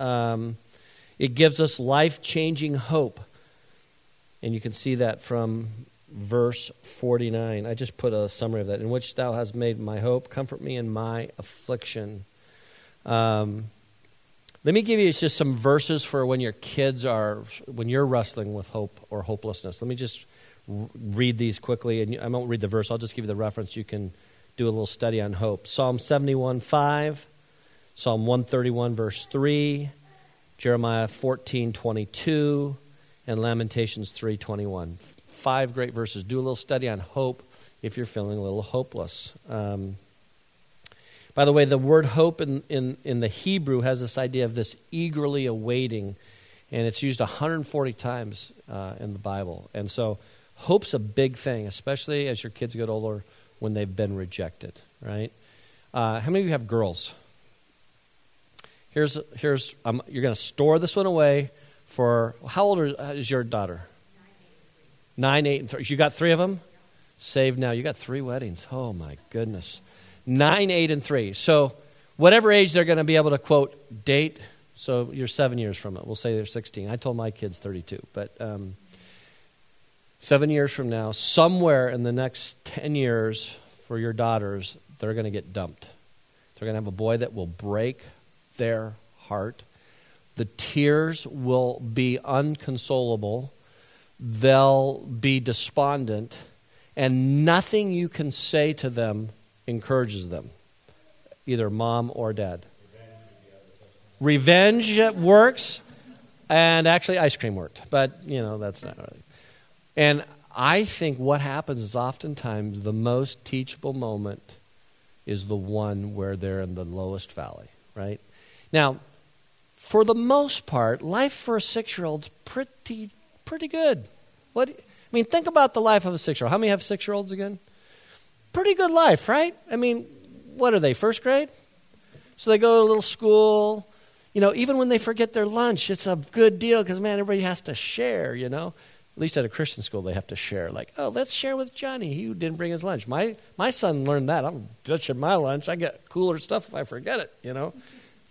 Um, it gives us life changing hope, and you can see that from verse 49. I just put a summary of that. In which thou hast made my hope, comfort me in my affliction. Um, let me give you just some verses for when your kids are, when you're wrestling with hope or hopelessness. Let me just read these quickly, and I won't read the verse. I'll just give you the reference. You can do a little study on hope. Psalm 71, 5, Psalm 131, verse 3, Jeremiah 14, 22, and Lamentations 3, 21 five great verses. Do a little study on hope if you're feeling a little hopeless. Um, by the way, the word hope in, in, in the Hebrew has this idea of this eagerly awaiting, and it's used 140 times uh, in the Bible. And so, hope's a big thing, especially as your kids get older when they've been rejected, right? Uh, how many of you have girls? Here's, here's um, you're going to store this one away for, how old is your daughter? Nine, eight, and three. You got three of them? Saved now. You got three weddings. Oh, my goodness. Nine, eight, and three. So, whatever age they're going to be able to quote date, so you're seven years from it. We'll say they're 16. I told my kids 32. But um, seven years from now, somewhere in the next 10 years for your daughters, they're going to get dumped. They're going to have a boy that will break their heart. The tears will be unconsolable they'll be despondent, and nothing you can say to them encourages them, either mom or dad. Revenge works, and actually, ice cream worked, but you know, that's not really. And I think what happens is oftentimes the most teachable moment is the one where they're in the lowest valley, right? Now, for the most part, life for a six year old's pretty, pretty good. What, I mean, think about the life of a six year old. How many have six year olds again? Pretty good life, right? I mean, what are they, first grade? So they go to a little school. You know, even when they forget their lunch, it's a good deal because, man, everybody has to share, you know. At least at a Christian school, they have to share. Like, oh, let's share with Johnny. He didn't bring his lunch. My, my son learned that. I'm ditching my lunch. I get cooler stuff if I forget it, you know.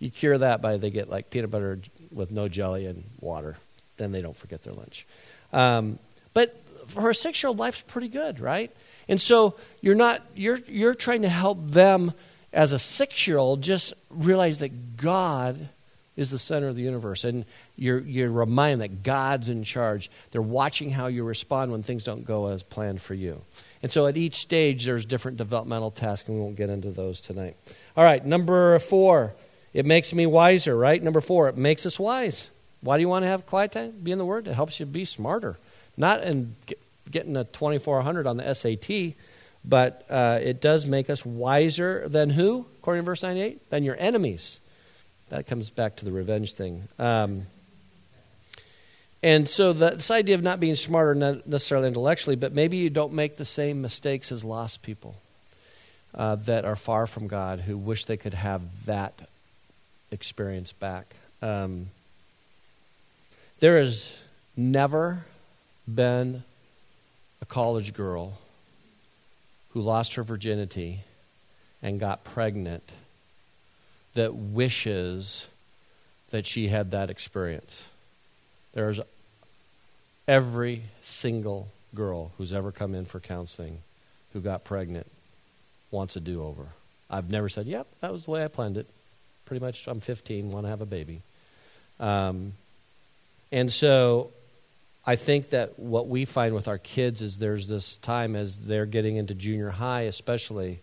You cure that by they get like peanut butter with no jelly and water. Then they don't forget their lunch. Um, but for a six year old, life's pretty good, right? And so you're not, you're, you're trying to help them as a six year old just realize that God is the center of the universe. And you're, you're reminded that God's in charge. They're watching how you respond when things don't go as planned for you. And so at each stage, there's different developmental tasks, and we won't get into those tonight. All right, number four, it makes me wiser, right? Number four, it makes us wise. Why do you want to have quiet time? Be in the Word. It helps you be smarter. Not in getting a 2400 on the SAT, but uh, it does make us wiser than who, according to verse 98? Than your enemies. That comes back to the revenge thing. Um, and so the, this idea of not being smarter, not necessarily intellectually, but maybe you don't make the same mistakes as lost people uh, that are far from God who wish they could have that experience back. Um, there has never been a college girl who lost her virginity and got pregnant that wishes that she had that experience. There's every single girl who's ever come in for counseling who got pregnant wants a do over. I've never said, yep, that was the way I planned it. Pretty much, I'm 15, want to have a baby. Um, and so I think that what we find with our kids is there's this time as they're getting into junior high, especially,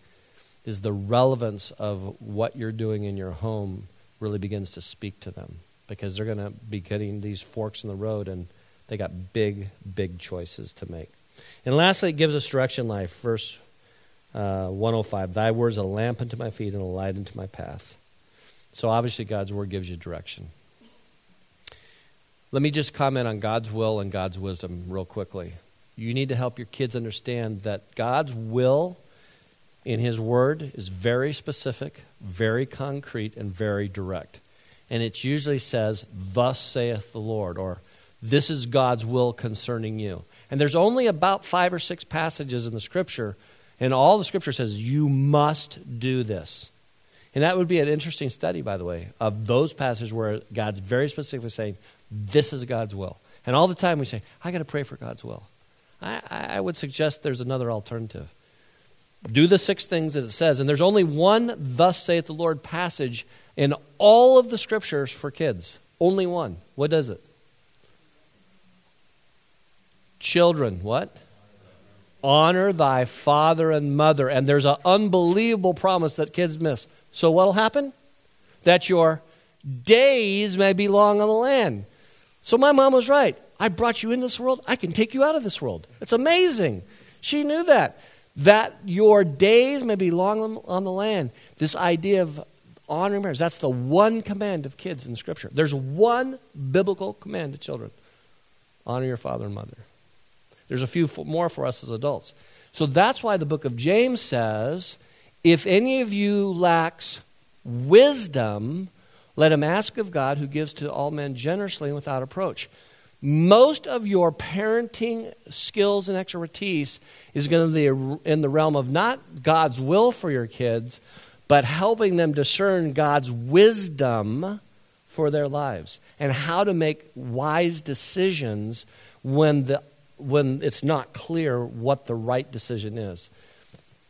is the relevance of what you're doing in your home really begins to speak to them because they're going to be getting these forks in the road and they got big, big choices to make. And lastly, it gives us direction life. Verse uh, 105 Thy word is a lamp unto my feet and a light unto my path. So obviously, God's word gives you direction. Let me just comment on God's will and God's wisdom real quickly. You need to help your kids understand that God's will in His Word is very specific, very concrete, and very direct. And it usually says, Thus saith the Lord, or This is God's will concerning you. And there's only about five or six passages in the Scripture, and all the Scripture says, You must do this. And that would be an interesting study, by the way, of those passages where God's very specifically saying, This is God's will. And all the time we say, I got to pray for God's will. I, I would suggest there's another alternative. Do the six things that it says. And there's only one, Thus saith the Lord passage in all of the scriptures for kids. Only one. What does it? Children, what? Honor thy father and mother. And there's an unbelievable promise that kids miss. So what'll happen? That your days may be long on the land. So my mom was right. I brought you into this world. I can take you out of this world. It's amazing. She knew that. That your days may be long on the land. This idea of honoring parents, that's the one command of kids in Scripture. There's one biblical command to children honor your father and mother. There's a few more for us as adults. So that's why the book of James says if any of you lacks wisdom, let him ask of God who gives to all men generously and without approach. Most of your parenting skills and expertise is going to be in the realm of not God's will for your kids, but helping them discern God's wisdom for their lives and how to make wise decisions when, the, when it's not clear what the right decision is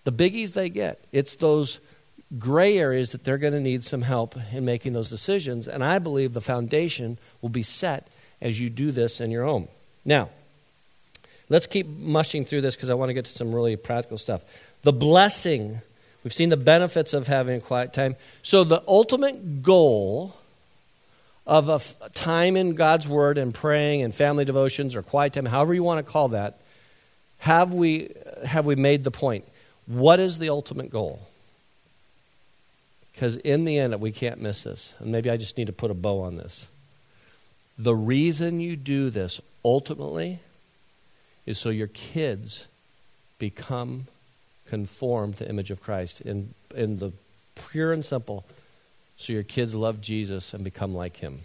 the biggies they get. It's those gray areas that they're going to need some help in making those decisions. And I believe the foundation will be set as you do this in your home. Now, let's keep mushing through this because I want to get to some really practical stuff. The blessing, we've seen the benefits of having a quiet time. So, the ultimate goal of a f- time in God's Word and praying and family devotions or quiet time, however you want to call that, have we, have we made the point? What is the ultimate goal? Because in the end, we can't miss this. And maybe I just need to put a bow on this. The reason you do this ultimately is so your kids become conformed to the image of Christ in, in the pure and simple, so your kids love Jesus and become like him.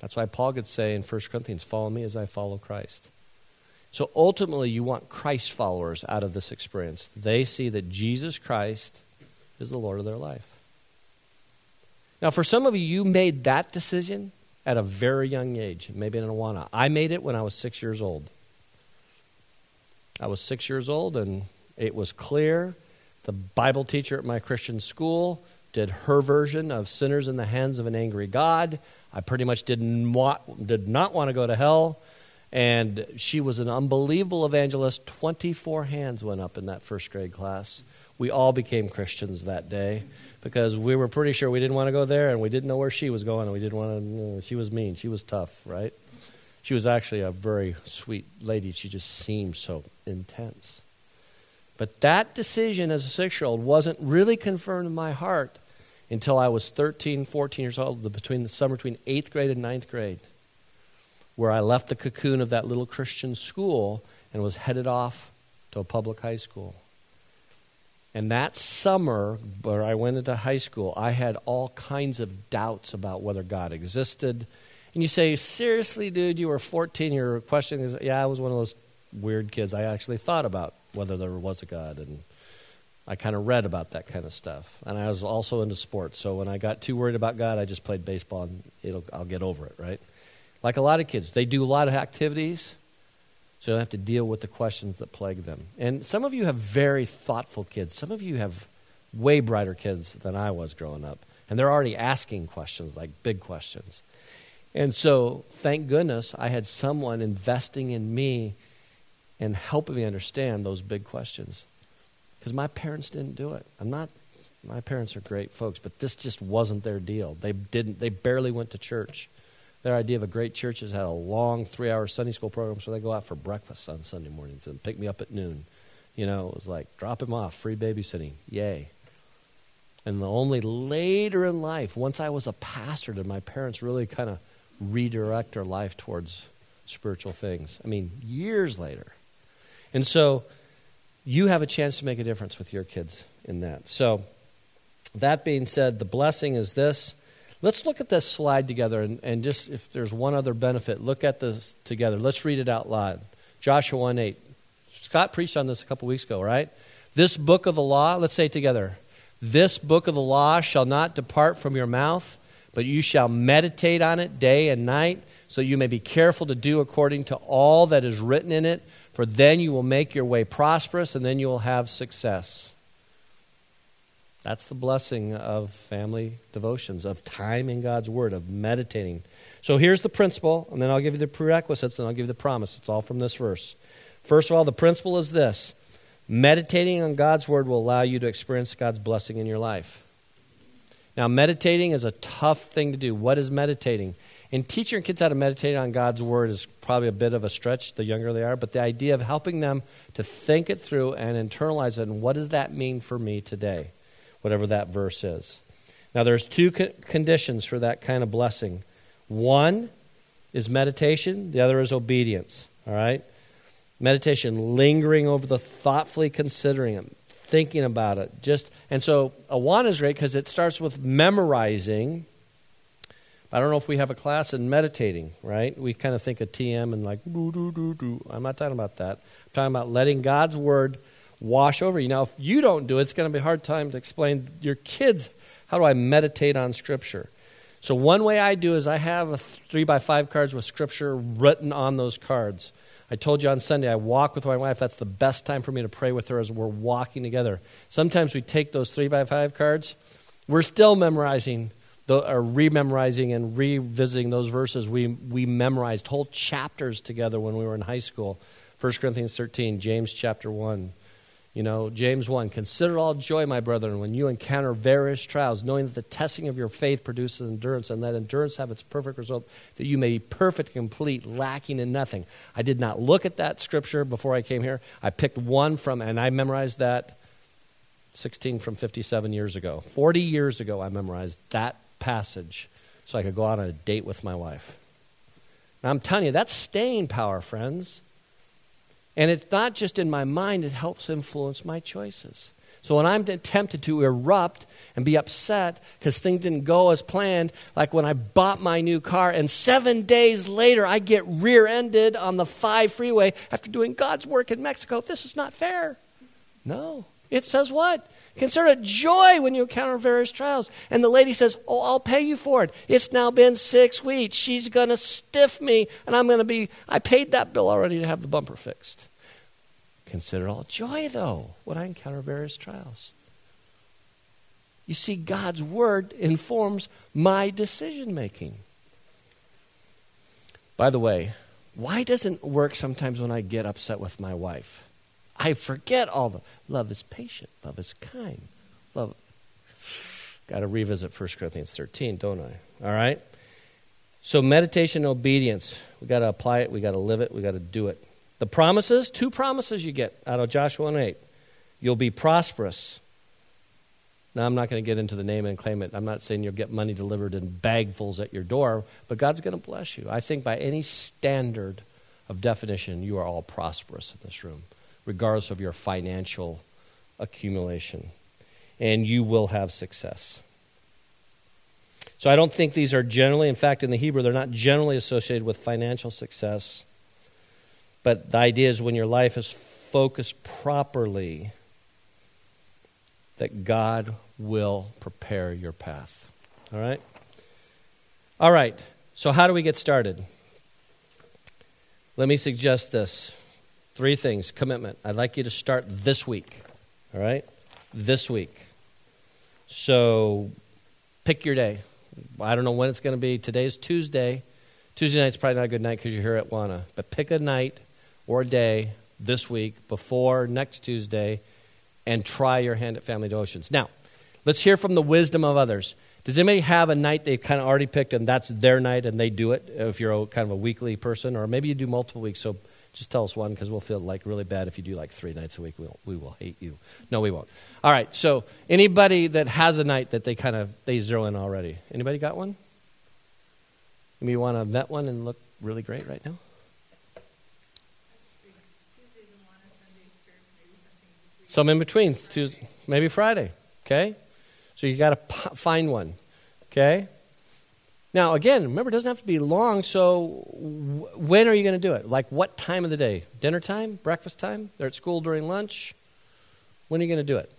That's why Paul could say in 1 Corinthians, Follow me as I follow Christ. So ultimately, you want Christ followers out of this experience. They see that Jesus Christ is the Lord of their life. Now, for some of you, you made that decision at a very young age, maybe in Awana. I made it when I was six years old. I was six years old, and it was clear. The Bible teacher at my Christian school did her version of sinners in the hands of an angry God. I pretty much didn't want, did not want to go to hell. And she was an unbelievable evangelist. 24 hands went up in that first grade class. We all became Christians that day because we were pretty sure we didn't want to go there and we didn't know where she was going and we didn't want to, you know, she was mean. She was tough, right? She was actually a very sweet lady. She just seemed so intense. But that decision as a six year old wasn't really confirmed in my heart until I was 13, 14 years old, between the summer between eighth grade and ninth grade where I left the cocoon of that little Christian school and was headed off to a public high school. And that summer, where I went into high school, I had all kinds of doubts about whether God existed. And you say, seriously, dude, you were 14, your question is, yeah, I was one of those weird kids. I actually thought about whether there was a God, and I kind of read about that kind of stuff. And I was also into sports, so when I got too worried about God, I just played baseball, and I'll get over it, right? Like a lot of kids, they do a lot of activities, so they don't have to deal with the questions that plague them. And some of you have very thoughtful kids. Some of you have way brighter kids than I was growing up. And they're already asking questions, like big questions. And so, thank goodness, I had someone investing in me and helping me understand those big questions. Because my parents didn't do it. I'm not, my parents are great folks, but this just wasn't their deal. They didn't, they barely went to church. Their idea of a great church is had a long three hour Sunday school program, so they go out for breakfast on Sunday mornings and pick me up at noon. You know, it was like drop him off, free babysitting, yay. And only later in life, once I was a pastor, did my parents really kind of redirect their life towards spiritual things. I mean, years later. And so you have a chance to make a difference with your kids in that. So, that being said, the blessing is this Let's look at this slide together and, and just if there's one other benefit, look at this together. Let's read it out loud. Joshua 1 8. Scott preached on this a couple weeks ago, right? This book of the law, let's say together. This book of the law shall not depart from your mouth, but you shall meditate on it day and night, so you may be careful to do according to all that is written in it, for then you will make your way prosperous and then you will have success. That's the blessing of family devotions, of time in God's Word, of meditating. So here's the principle, and then I'll give you the prerequisites and I'll give you the promise. It's all from this verse. First of all, the principle is this meditating on God's Word will allow you to experience God's blessing in your life. Now, meditating is a tough thing to do. What is meditating? And teaching kids how to meditate on God's Word is probably a bit of a stretch the younger they are, but the idea of helping them to think it through and internalize it and what does that mean for me today? Whatever that verse is. Now, there's two co- conditions for that kind of blessing. One is meditation, the other is obedience. All right? Meditation, lingering over the thoughtfully considering it, thinking about it. Just and so Awana is great because it starts with memorizing. I don't know if we have a class in meditating, right? We kind of think of TM and like do do do do. I'm not talking about that. I'm talking about letting God's word wash over you. Now, if you don't do it, it's going to be a hard time to explain your kids how do I meditate on Scripture. So one way I do is I have three by five cards with Scripture written on those cards. I told you on Sunday I walk with my wife. That's the best time for me to pray with her as we're walking together. Sometimes we take those three by five cards. We're still memorizing or rememorizing and revisiting those verses we, we memorized whole chapters together when we were in high school 1 corinthians 13 james chapter 1 you know, James 1 Consider all joy, my brethren, when you encounter various trials, knowing that the testing of your faith produces endurance, and that endurance have its perfect result, that you may be perfect, complete, lacking in nothing. I did not look at that scripture before I came here. I picked one from, and I memorized that 16 from 57 years ago. 40 years ago, I memorized that passage so I could go out on a date with my wife. Now, I'm telling you, that's staying power, friends. And it's not just in my mind, it helps influence my choices. So when I'm tempted to erupt and be upset because things didn't go as planned, like when I bought my new car, and seven days later I get rear ended on the 5 freeway after doing God's work in Mexico, this is not fair. No. It says what? Consider it joy when you encounter various trials. And the lady says, Oh, I'll pay you for it. It's now been six weeks. She's going to stiff me, and I'm going to be, I paid that bill already to have the bumper fixed. Consider all joy, though, when I encounter various trials. You see, God's word informs my decision making. By the way, why doesn't it work sometimes when I get upset with my wife? I forget all the love is patient, love is kind, love. Got to revisit 1 Corinthians 13, don't I? All right? So, meditation and obedience, we got to apply it, we got to live it, we got to do it. The promises, two promises you get out of Joshua 1 8. You'll be prosperous. Now, I'm not going to get into the name and claim it. I'm not saying you'll get money delivered in bagfuls at your door, but God's going to bless you. I think by any standard of definition, you are all prosperous in this room, regardless of your financial accumulation. And you will have success. So I don't think these are generally, in fact, in the Hebrew, they're not generally associated with financial success. But the idea is when your life is focused properly, that God will prepare your path. All right? All right. So, how do we get started? Let me suggest this three things commitment. I'd like you to start this week. All right? This week. So, pick your day. I don't know when it's going to be. Today's Tuesday. Tuesday night's probably not a good night because you're here at Awana. But pick a night or a day this week before next Tuesday and try your hand at family devotions. Now, let's hear from the wisdom of others. Does anybody have a night they've kind of already picked and that's their night and they do it if you're a, kind of a weekly person? Or maybe you do multiple weeks, so just tell us one because we'll feel like really bad if you do like three nights a week. We'll, we will hate you. No, we won't. All right, so anybody that has a night that they kind of, they zero in already. Anybody got one? Maybe you want to vet one and look really great right now? Some in between, Tuesday, maybe Friday. Okay? So you got to p- find one. Okay? Now, again, remember, it doesn't have to be long, so w- when are you going to do it? Like what time of the day? Dinner time? Breakfast time? They're at school during lunch? When are you going to do it?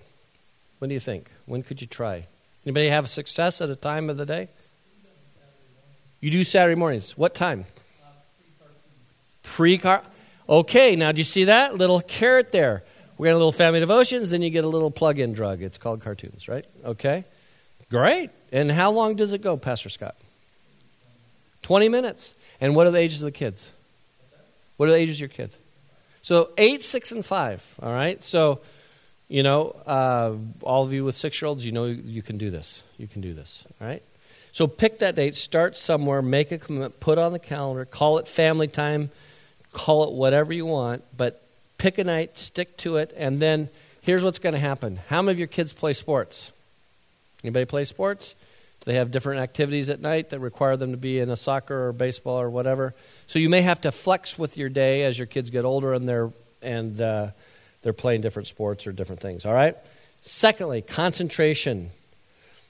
When do you think? When could you try? Anybody have success at a time of the day? You do Saturday mornings. What time? Pre car. Okay, now do you see that little carrot there? We got a little family devotions, then you get a little plug in drug. It's called cartoons, right? Okay. Great. And how long does it go, Pastor Scott? 20 minutes. And what are the ages of the kids? What are the ages of your kids? So, eight, six, and five. All right. So, you know, uh, all of you with six year olds, you know you can do this. You can do this. All right. So, pick that date, start somewhere, make a commitment, put on the calendar, call it family time, call it whatever you want, but pick a night, stick to it, and then here's what's going to happen. How many of your kids play sports? Anybody play sports? They have different activities at night that require them to be in a soccer or baseball or whatever? So you may have to flex with your day as your kids get older and they're and uh, they're playing different sports or different things. All right. Secondly, concentration.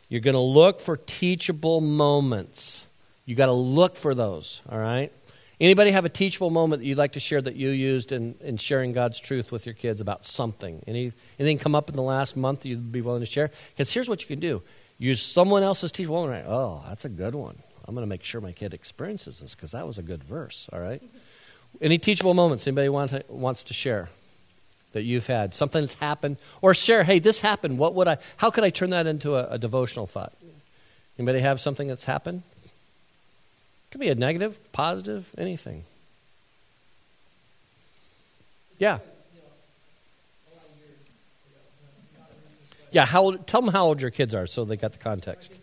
You're going to look for teachable moments. You got to look for those. All right. Anybody have a teachable moment that you'd like to share that you used in, in sharing God's truth with your kids about something? Any, anything come up in the last month you'd be willing to share? Because here's what you can do use someone else's teachable moment. Oh, that's a good one. I'm going to make sure my kid experiences this because that was a good verse, all right? Any teachable moments anybody want to, wants to share that you've had? Something that's happened? Or share, hey, this happened. What would I, how could I turn that into a, a devotional thought? Anybody have something that's happened? Could be a negative, positive, anything. Yeah. Yeah, how old, tell them how old your kids are so they got the context.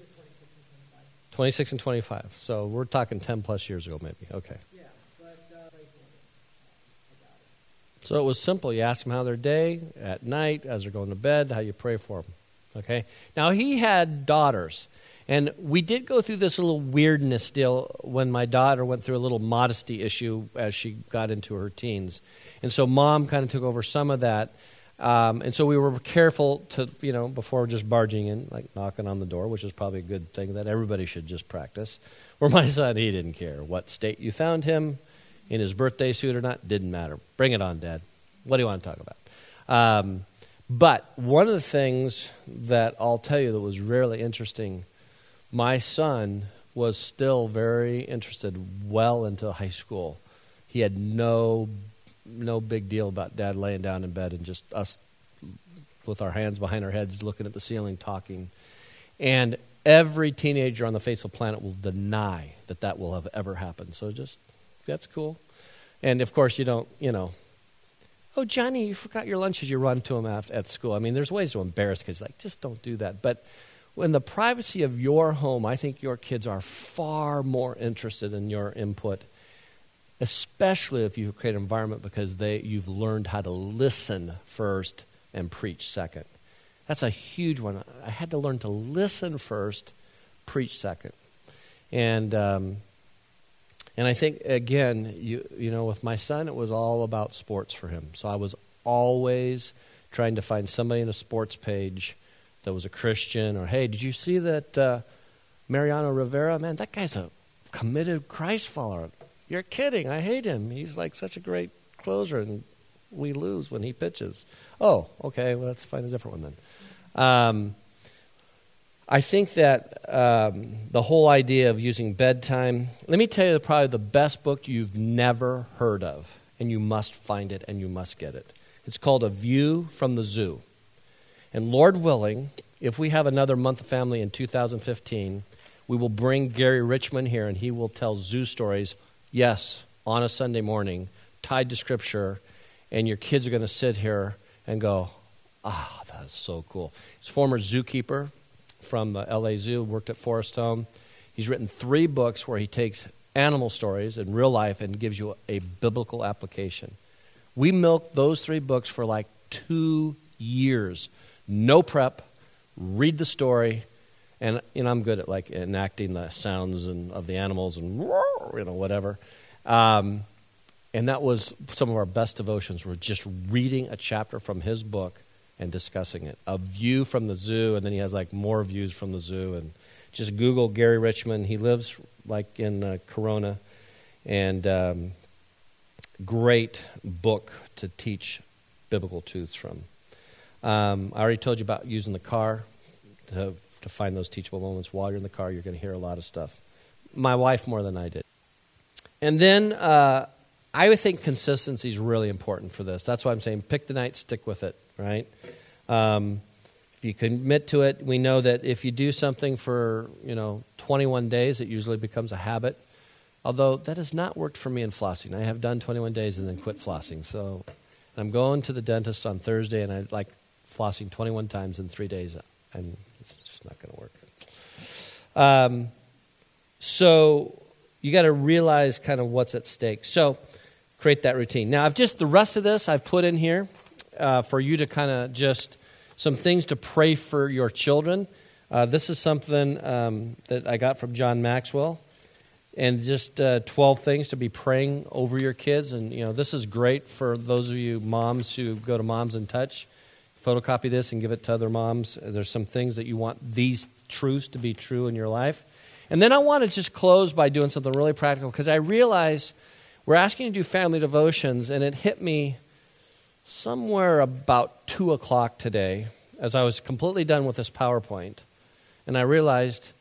26 and 25. So we're talking 10 plus years ago, maybe. Okay. So it was simple. You ask them how their day, at night, as they're going to bed, how you pray for them. Okay? Now, he had daughters. And we did go through this little weirdness deal when my daughter went through a little modesty issue as she got into her teens. And so mom kind of took over some of that. Um, and so we were careful to, you know, before just barging in, like knocking on the door, which is probably a good thing that everybody should just practice. Where my son, he didn't care what state you found him in his birthday suit or not, didn't matter. Bring it on, Dad. What do you want to talk about? Um, but one of the things that I'll tell you that was really interesting, my son was still very interested well into high school. He had no no big deal about dad laying down in bed and just us with our hands behind our heads looking at the ceiling talking. And every teenager on the face of the planet will deny that that will have ever happened. So just, that's cool. And of course, you don't, you know, oh, Johnny, you forgot your lunch as you run to him at, school. I mean, there's ways to embarrass kids. Like, just don't do that. But in the privacy of your home, I think your kids are far more interested in your input especially if you create an environment because they, you've learned how to listen first and preach second. That's a huge one. I had to learn to listen first, preach second. And, um, and I think, again, you, you know, with my son, it was all about sports for him. So I was always trying to find somebody in a sports page that was a Christian, or hey, did you see that uh, Mariano Rivera? Man, that guy's a committed Christ follower. You're kidding. I hate him. He's like such a great closer, and we lose when he pitches. Oh, okay. Well, let's find a different one then. Um, I think that um, the whole idea of using bedtime, let me tell you probably the best book you've never heard of, and you must find it and you must get it. It's called A View from the Zoo. And Lord willing, if we have another month of family in 2015, we will bring Gary Richmond here and he will tell zoo stories yes, on a Sunday morning, tied to Scripture, and your kids are going to sit here and go, ah, that's so cool. He's former zookeeper from the LA Zoo, worked at Forest Home. He's written three books where he takes animal stories in real life and gives you a biblical application. We milked those three books for like two years. No prep, read the story, and you know I'm good at like enacting the sounds and of the animals and you know whatever. Um, and that was some of our best devotions were just reading a chapter from his book and discussing it. A view from the zoo, and then he has like more views from the zoo. And just Google Gary Richmond. He lives like in uh, Corona, and um, great book to teach biblical truths from. Um, I already told you about using the car to to find those teachable moments while you're in the car. You're going to hear a lot of stuff. My wife more than I did. And then uh, I would think consistency is really important for this. That's why I'm saying pick the night, stick with it, right? Um, if you commit to it, we know that if you do something for, you know, 21 days, it usually becomes a habit. Although that has not worked for me in flossing. I have done 21 days and then quit flossing. So I'm going to the dentist on Thursday and I like flossing 21 times in three days. And not going to work. Um, so you got to realize kind of what's at stake. So create that routine. Now, I've just the rest of this I've put in here uh, for you to kind of just some things to pray for your children. Uh, this is something um, that I got from John Maxwell, and just uh, 12 things to be praying over your kids. And you know, this is great for those of you moms who go to Moms in Touch photocopy this and give it to other moms. There's some things that you want these truths to be true in your life. And then I want to just close by doing something really practical because I realize we're asking you to do family devotions, and it hit me somewhere about 2 o'clock today as I was completely done with this PowerPoint. And I realized,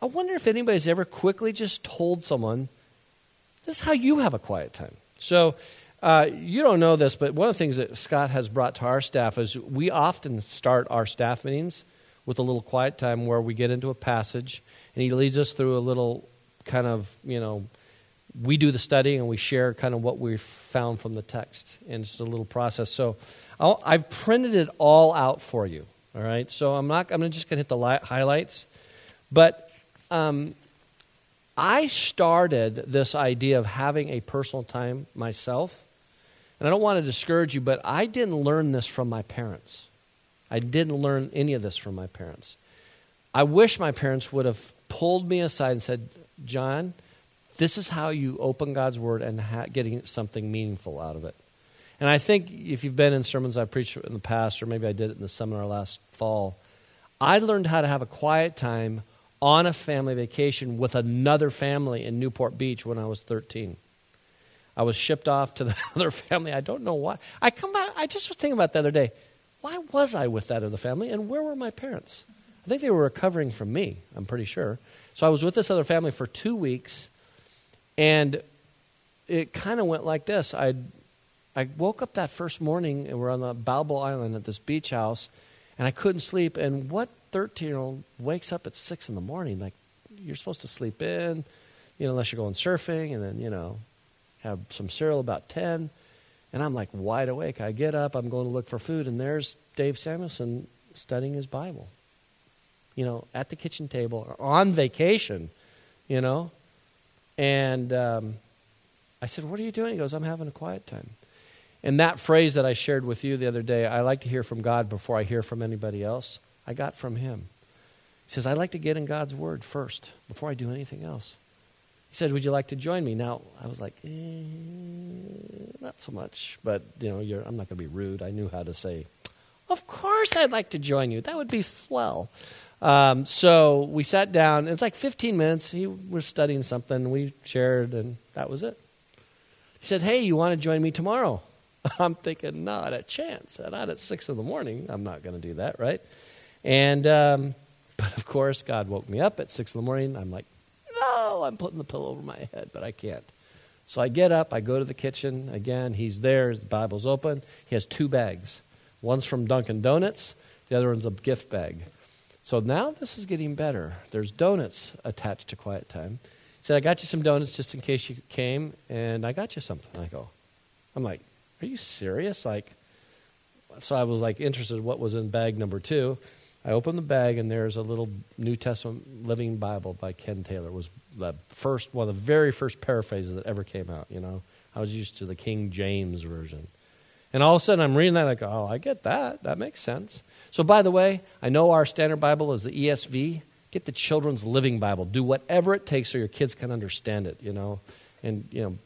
I wonder if anybody's ever quickly just told someone, this is how you have a quiet time. So uh, you don't know this, but one of the things that Scott has brought to our staff is we often start our staff meetings with a little quiet time where we get into a passage and he leads us through a little kind of, you know, we do the study and we share kind of what we've found from the text. And it's a little process. So i have printed it all out for you. All right. So I'm not, I'm just going to hit the li- highlights. But um, I started this idea of having a personal time myself And I don't want to discourage you, but I didn't learn this from my parents. I didn't learn any of this from my parents. I wish my parents would have pulled me aside and said, John, this is how you open God's word and ha- getting something meaningful out of it. And I think if you've been in sermons I've preached in the past, or maybe I did it in the seminar last fall, I learned how to have a quiet time on a family vacation with another family in Newport Beach when I was 13. I was shipped off to the other family. I don't know why. I come back, I just was thinking about the other day. Why was I with that other family and where were my parents? I think they were recovering from me, I'm pretty sure. So I was with this other family for two weeks, and it kind of went like this. I I woke up that first morning, and we're on the Balboa Island at this beach house, and I couldn't sleep. And what 13 year old wakes up at 6 in the morning? Like, you're supposed to sleep in, you know, unless you're going surfing, and then, you know, have some cereal about 10. And I'm like wide awake. I get up, I'm going to look for food, and there's Dave Samuelson studying his Bible. You know, at the kitchen table, on vacation, you know. And um, I said, What are you doing? He goes, I'm having a quiet time. And that phrase that I shared with you the other day, I like to hear from God before I hear from anybody else, I got from him. He says, I like to get in God's word first before I do anything else. He said, Would you like to join me? Now, I was like, eh, Not so much. But, you know, I'm not going to be rude. I knew how to say, Of course I'd like to join you. That would be swell. Um, so we sat down. It's like 15 minutes. He was studying something. We shared, and that was it. He said, Hey, you want to join me tomorrow? I'm thinking, not a chance. Not at 6 in the morning. I'm not going to do that, right? And, um, but of course, God woke me up at 6 in the morning. I'm like, I'm putting the pillow over my head, but I can't. So I get up, I go to the kitchen. Again, he's there, the Bible's open. He has two bags. One's from Dunkin' Donuts, the other one's a gift bag. So now this is getting better. There's donuts attached to quiet time. He said, I got you some donuts just in case you came, and I got you something. I go, I'm like, are you serious? Like, so I was like interested in what was in bag number two. I opened the bag and there's a little New Testament Living Bible by Ken Taylor. It was the first one of the very first paraphrases that ever came out. You know, I was used to the King James version, and all of a sudden I'm reading that like, oh, I get that. That makes sense. So by the way, I know our standard Bible is the ESV. Get the Children's Living Bible. Do whatever it takes so your kids can understand it. You know, and you know,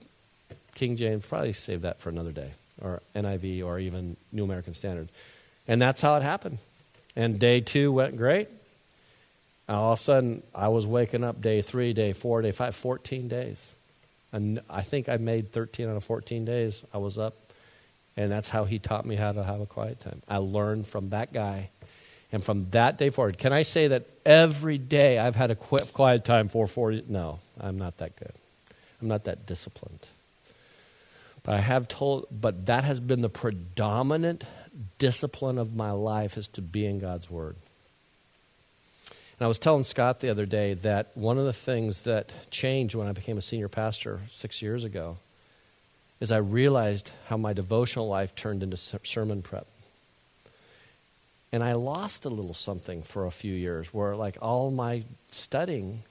King James probably save that for another day, or NIV, or even New American Standard. And that's how it happened. And day two went great. And all of a sudden, I was waking up day three, day four, day five, 14 days. And I think I made 13 out of 14 days. I was up. And that's how he taught me how to have a quiet time. I learned from that guy. And from that day forward, can I say that every day I've had a quiet time for 40? No, I'm not that good. I'm not that disciplined. But I have told, but that has been the predominant discipline of my life is to be in God's Word. And I was telling Scott the other day that one of the things that changed when I became a senior pastor six years ago is I realized how my devotional life turned into sermon prep. And I lost a little something for a few years where, like, all my studying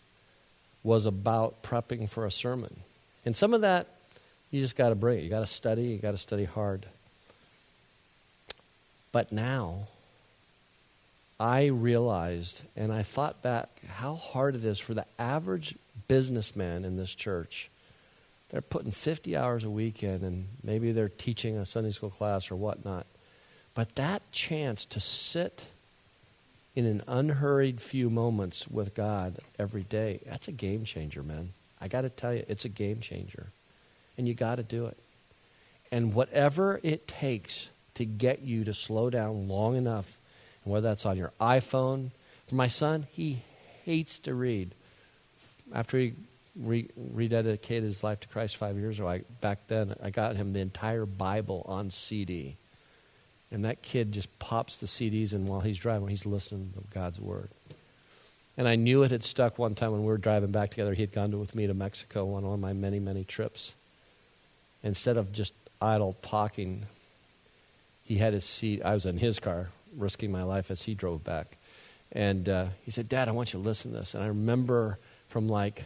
was about prepping for a sermon. And some of that, you just got to bring it. You got to study, you got to study hard. But now, I realized and I thought back how hard it is for the average businessman in this church. They're putting 50 hours a week in, and maybe they're teaching a Sunday school class or whatnot. But that chance to sit in an unhurried few moments with God every day, that's a game changer, man. I got to tell you, it's a game changer. And you got to do it. And whatever it takes to get you to slow down long enough, and whether that's on your iPhone. For my son, he hates to read. After he re- rededicated his life to Christ five years ago, I, back then I got him the entire Bible on CD. And that kid just pops the CDs and while he's driving, he's listening to God's Word. And I knew it had stuck one time when we were driving back together. He had gone to, with me to Mexico on one of my many, many trips. Instead of just idle talking, he had his seat. I was in his car, risking my life as he drove back. And uh, he said, Dad, I want you to listen to this. And I remember from like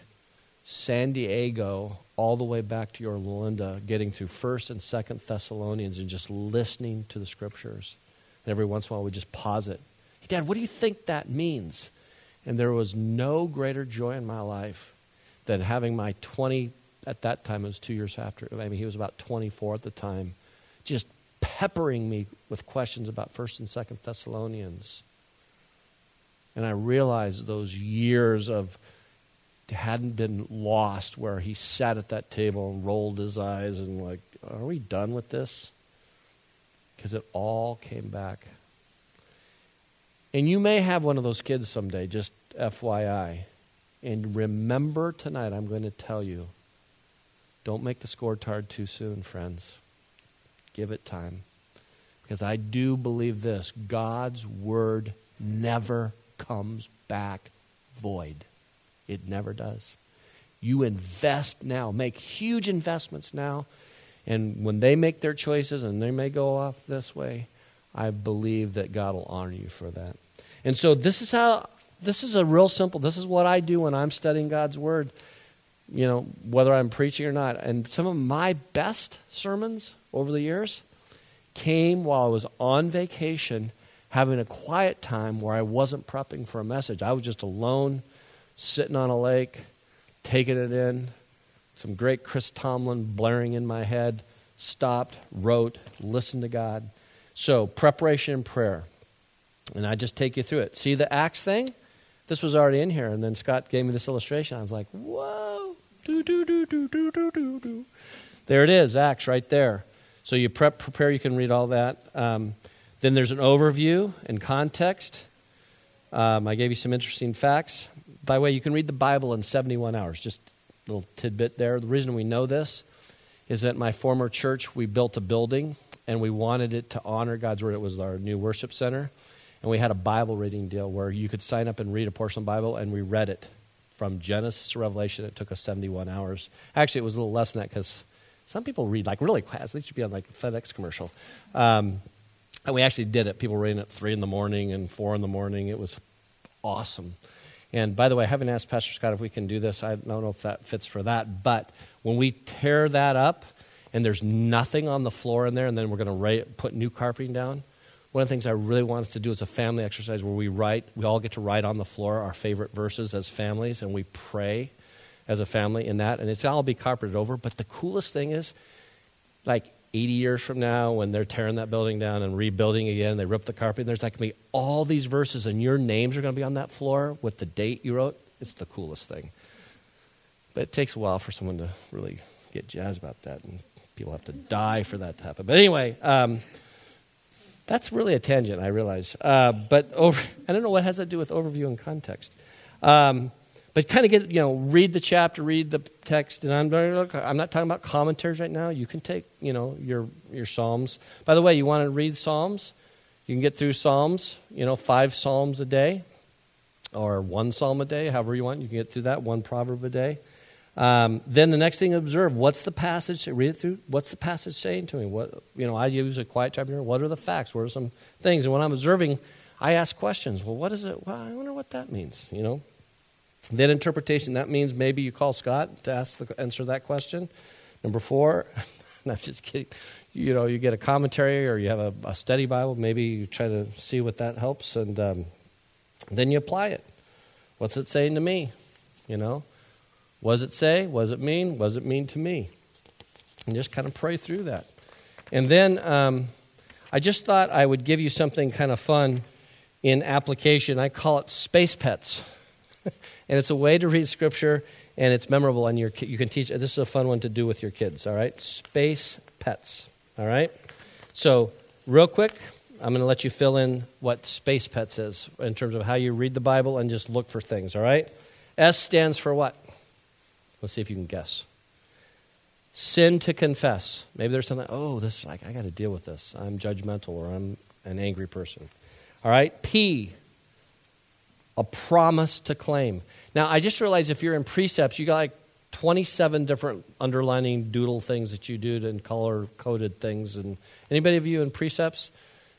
San Diego all the way back to Yorba Linda, getting through 1st and 2nd Thessalonians and just listening to the scriptures. And every once in a while, we just pause it. Hey, Dad, what do you think that means? And there was no greater joy in my life than having my 20, at that time, it was two years after, I mean, he was about 24 at the time, just peppering me with questions about 1st and 2nd Thessalonians. And I realized those years of hadn't been lost where he sat at that table and rolled his eyes and like, are we done with this? Because it all came back. And you may have one of those kids someday, just FYI. And remember tonight, I'm going to tell you don't make the scorecard too soon, friends. Give it time. Because I do believe this God's word never comes back void. It never does. You invest now, make huge investments now, and when they make their choices and they may go off this way, I believe that God will honor you for that. And so this is how this is a real simple. This is what I do when I'm studying God's word. You know, whether I'm preaching or not. And some of my best sermons over the years came while I was on vacation having a quiet time where I wasn't prepping for a message. I was just alone sitting on a lake, taking it in, some great Chris Tomlin blaring in my head, stopped, wrote, listened to God. So, preparation and prayer. And I just take you through it. See the Acts thing? This was already in here. And then Scott gave me this illustration. I was like, whoa. Do, do, do, do, do, do, do, do. There it is, Acts right there. So you prep, prepare, you can read all that. Um, then there's an overview and context. Um, I gave you some interesting facts. By the way, you can read the Bible in 71 hours. Just a little tidbit there. The reason we know this is that my former church, we built a building and we wanted it to honor God's word. It was our new worship center. And we had a Bible reading deal where you could sign up and read a portion of the Bible, and we read it from Genesis to Revelation. It took us 71 hours. Actually, it was a little less than that because some people read like really fast. They should be on like a FedEx commercial. Um, and we actually did it. People were reading at 3 in the morning and 4 in the morning. It was awesome. And by the way, I haven't asked Pastor Scott if we can do this. I don't know if that fits for that. But when we tear that up and there's nothing on the floor in there, and then we're going to put new carpeting down, one of the things I really want us to do is a family exercise where we write, we all get to write on the floor our favorite verses as families, and we pray as a family in that. And it's all be carpeted over. But the coolest thing is, like 80 years from now, when they're tearing that building down and rebuilding again, they rip the carpet, and there's like going to be all these verses, and your names are going to be on that floor with the date you wrote. It's the coolest thing. But it takes a while for someone to really get jazzed about that, and people have to die for that to happen. But anyway, um, that's really a tangent, I realize. Uh, but over, I don't know what has that to do with overview and context. Um, but kind of get, you know, read the chapter, read the text. And I'm, I'm not talking about commentaries right now. You can take, you know, your, your Psalms. By the way, you want to read Psalms? You can get through Psalms, you know, five Psalms a day or one Psalm a day, however you want. You can get through that, one proverb a day. Um, then the next thing, observe what's the passage. Read it through. What's the passage saying to me? What you know, I use a quiet time here. What are the facts? What are some things? And when I'm observing, I ask questions. Well, what is it? Well, I wonder what that means. You know, then interpretation, that means maybe you call Scott to ask the, answer that question. Number four, not just kidding. You know, you get a commentary or you have a, a study Bible. Maybe you try to see what that helps, and um, then you apply it. What's it saying to me? You know, what does it say? What does it mean? What does it mean to me? And just kind of pray through that. And then um, I just thought I would give you something kind of fun in application. I call it space pets. and it's a way to read scripture and it's memorable and your you can teach this is a fun one to do with your kids all right? Space pets all right? So real quick i'm going to let you fill in what space pets is in terms of how you read the bible and just look for things all right? S stands for what? Let's see if you can guess. Sin to confess. Maybe there's something oh this is like i got to deal with this. I'm judgmental or i'm an angry person. All right? P a promise to claim. Now, I just realized if you're in precepts, you got like 27 different underlining doodle things that you do and color coded things. And anybody of you in precepts?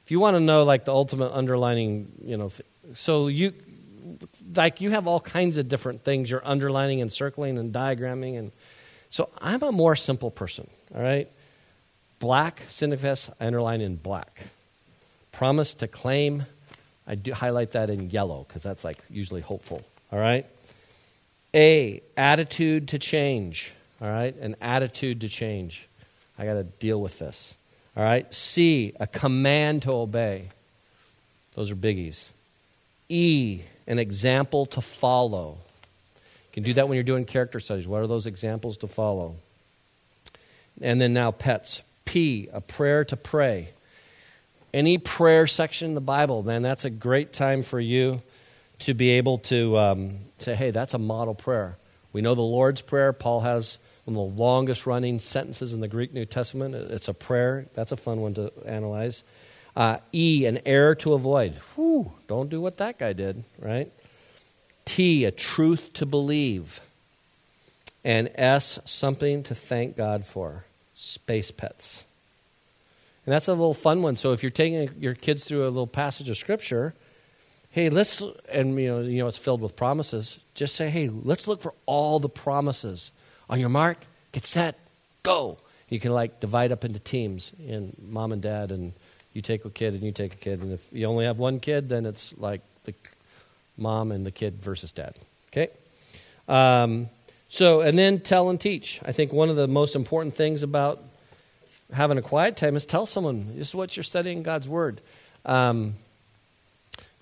If you want to know like the ultimate underlining, you know, so you like you have all kinds of different things you're underlining and circling and diagramming. And so I'm a more simple person, all right? Black, signifies I underline in black. Promise to claim, I do highlight that in yellow because that's like usually hopeful, all right? A, attitude to change, all right? An attitude to change. I got to deal with this, all right? C, a command to obey. Those are biggies. E, an example to follow. You can do that when you're doing character studies. What are those examples to follow? And then now, pets. P, a prayer to pray. Any prayer section in the Bible, man, that's a great time for you to be able to um, say, hey, that's a model prayer. We know the Lord's Prayer. Paul has one of the longest running sentences in the Greek New Testament. It's a prayer. That's a fun one to analyze. Uh, e, an error to avoid. Whew, don't do what that guy did, right? T, a truth to believe. And S, something to thank God for space pets. And that's a little fun one. So if you're taking your kids through a little passage of scripture, hey, let's and you know, you know it's filled with promises. Just say, hey, let's look for all the promises. On your mark, get set, go. You can like divide up into teams in mom and dad and you take a kid and you take a kid and if you only have one kid then it's like the mom and the kid versus dad okay um, so, and then tell and teach. I think one of the most important things about having a quiet time is tell someone this is what you're studying God's Word. Um,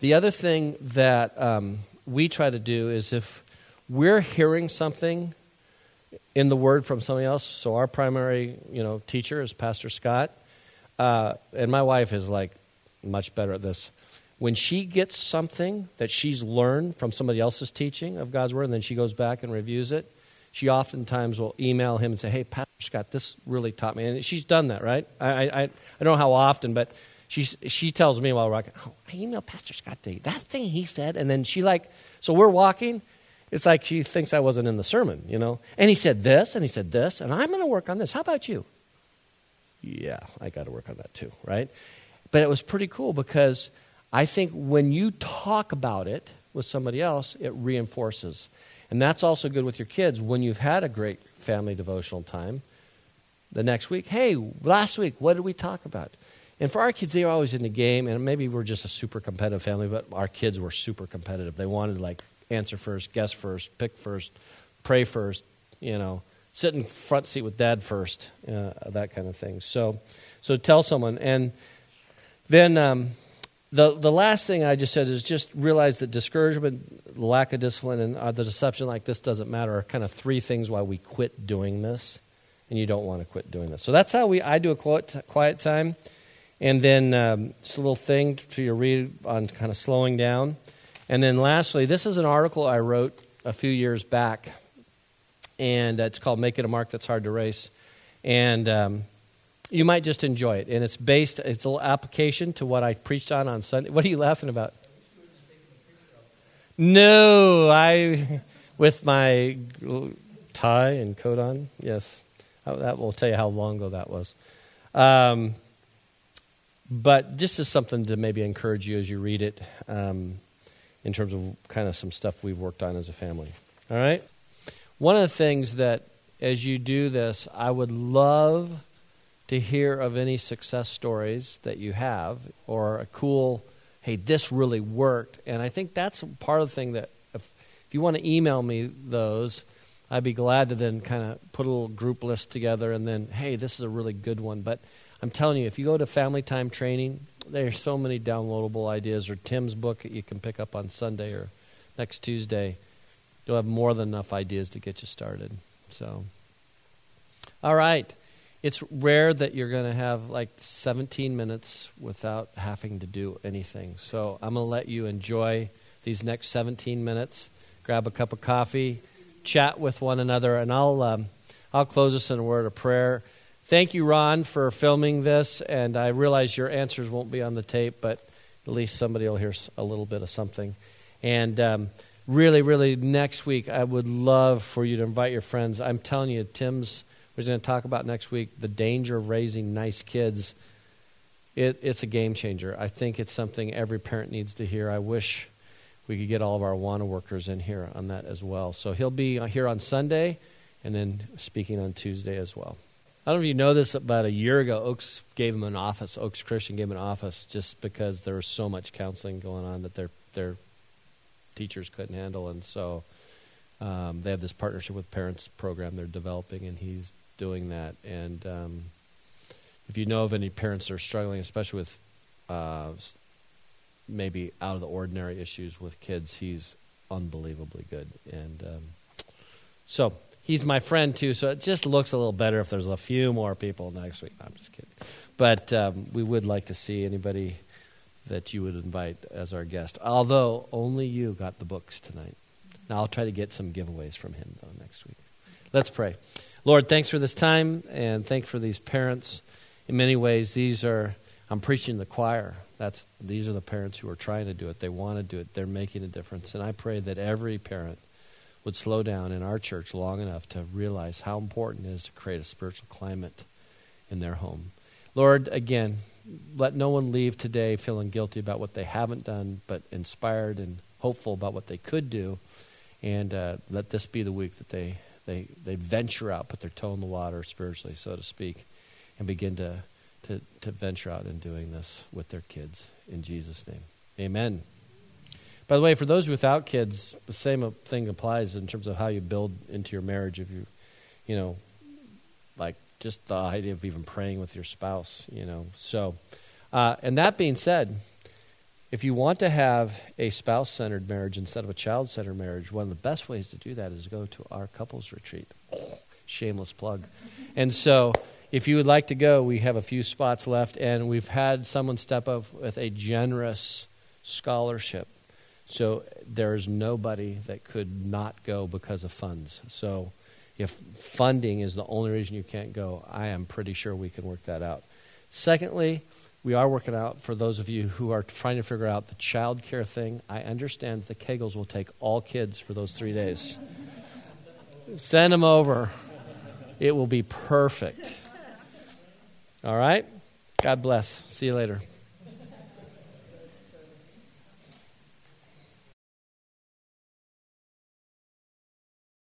the other thing that um, we try to do is if we're hearing something in the Word from somebody else, so our primary you know, teacher is Pastor Scott, uh, and my wife is like much better at this when she gets something that she's learned from somebody else's teaching of God's Word, and then she goes back and reviews it, she oftentimes will email him and say, Hey, Pastor Scott, this really taught me. And she's done that, right? I, I, I don't know how often, but she's, she tells me while we're walking, Oh, I emailed Pastor Scott today. That thing he said. And then she, like, so we're walking. It's like she thinks I wasn't in the sermon, you know? And he said this, and he said this, and I'm going to work on this. How about you? Yeah, I got to work on that too, right? But it was pretty cool because I think when you talk about it with somebody else, it reinforces. And that's also good with your kids when you've had a great family devotional time. The next week, hey, last week, what did we talk about? And for our kids, they were always in the game, and maybe we're just a super competitive family, but our kids were super competitive. They wanted like answer first, guess first, pick first, pray first, you know, sit in front seat with dad first, uh, that kind of thing. So, so tell someone, and then um, the, the last thing I just said is just realize that discouragement, lack of discipline, and uh, the deception like this doesn't matter are kind of three things why we quit doing this, and you don't want to quit doing this. So that's how we I do a quiet, quiet time, and then um, just a little thing to read on kind of slowing down, and then lastly, this is an article I wrote a few years back, and it's called "Make It a Mark That's Hard to Erase," and um, you might just enjoy it. And it's based, it's a little application to what I preached on on Sunday. What are you laughing about? No, I, with my tie and coat on, yes. That will tell you how long ago that was. Um, but just as something to maybe encourage you as you read it um, in terms of kind of some stuff we've worked on as a family. All right? One of the things that as you do this, I would love to hear of any success stories that you have or a cool, hey, this really worked. And I think that's part of the thing that if, if you want to email me those, I'd be glad to then kind of put a little group list together and then, hey, this is a really good one. But I'm telling you, if you go to Family Time Training, there's so many downloadable ideas, or Tim's book that you can pick up on Sunday or next Tuesday. You'll have more than enough ideas to get you started. So, all right it's rare that you're going to have like 17 minutes without having to do anything. So I'm going to let you enjoy these next 17 minutes. Grab a cup of coffee, chat with one another, and I'll um, I'll close this in a word of prayer. Thank you, Ron, for filming this, and I realize your answers won't be on the tape, but at least somebody will hear a little bit of something. And um, really, really, next week, I would love for you to invite your friends. I'm telling you, Tim's we're going to talk about next week the danger of raising nice kids. It, it's a game changer. I think it's something every parent needs to hear. I wish we could get all of our Awana workers in here on that as well. So he'll be here on Sunday and then speaking on Tuesday as well. I don't know if you know this, about a year ago, Oaks gave him an office. Oaks Christian gave him an office just because there was so much counseling going on that their their teachers couldn't handle, and so um, they have this partnership with parents program they're developing, and he's doing that. And um, if you know of any parents that are struggling, especially with uh, maybe out of the ordinary issues with kids, he's unbelievably good. And um, so he's my friend too, so it just looks a little better if there's a few more people next week. No, I'm just kidding. But um, we would like to see anybody that you would invite as our guest. Although only you got the books tonight. Now I'll try to get some giveaways from him though next week. Let's pray. Lord, thanks for this time and thanks for these parents. In many ways, these are I'm preaching the choir. That's these are the parents who are trying to do it. They want to do it. They're making a difference. And I pray that every parent would slow down in our church long enough to realize how important it is to create a spiritual climate in their home. Lord, again, let no one leave today feeling guilty about what they haven't done, but inspired and hopeful about what they could do. And uh, let this be the week that they, they, they venture out, put their toe in the water spiritually, so to speak, and begin to, to, to venture out in doing this with their kids. In Jesus' name. Amen. By the way, for those without kids, the same thing applies in terms of how you build into your marriage. If you, you know, like just the idea of even praying with your spouse, you know. So, uh, and that being said, if you want to have a spouse centered marriage instead of a child centered marriage, one of the best ways to do that is to go to our couples retreat. shameless plug. And so, if you would like to go, we have a few spots left, and we've had someone step up with a generous scholarship so there's nobody that could not go because of funds. So if funding is the only reason you can't go, I am pretty sure we can work that out. Secondly, we are working out for those of you who are trying to figure out the child care thing. I understand the Kegels will take all kids for those three days. Send them over. It will be perfect. All right? God bless. See you later.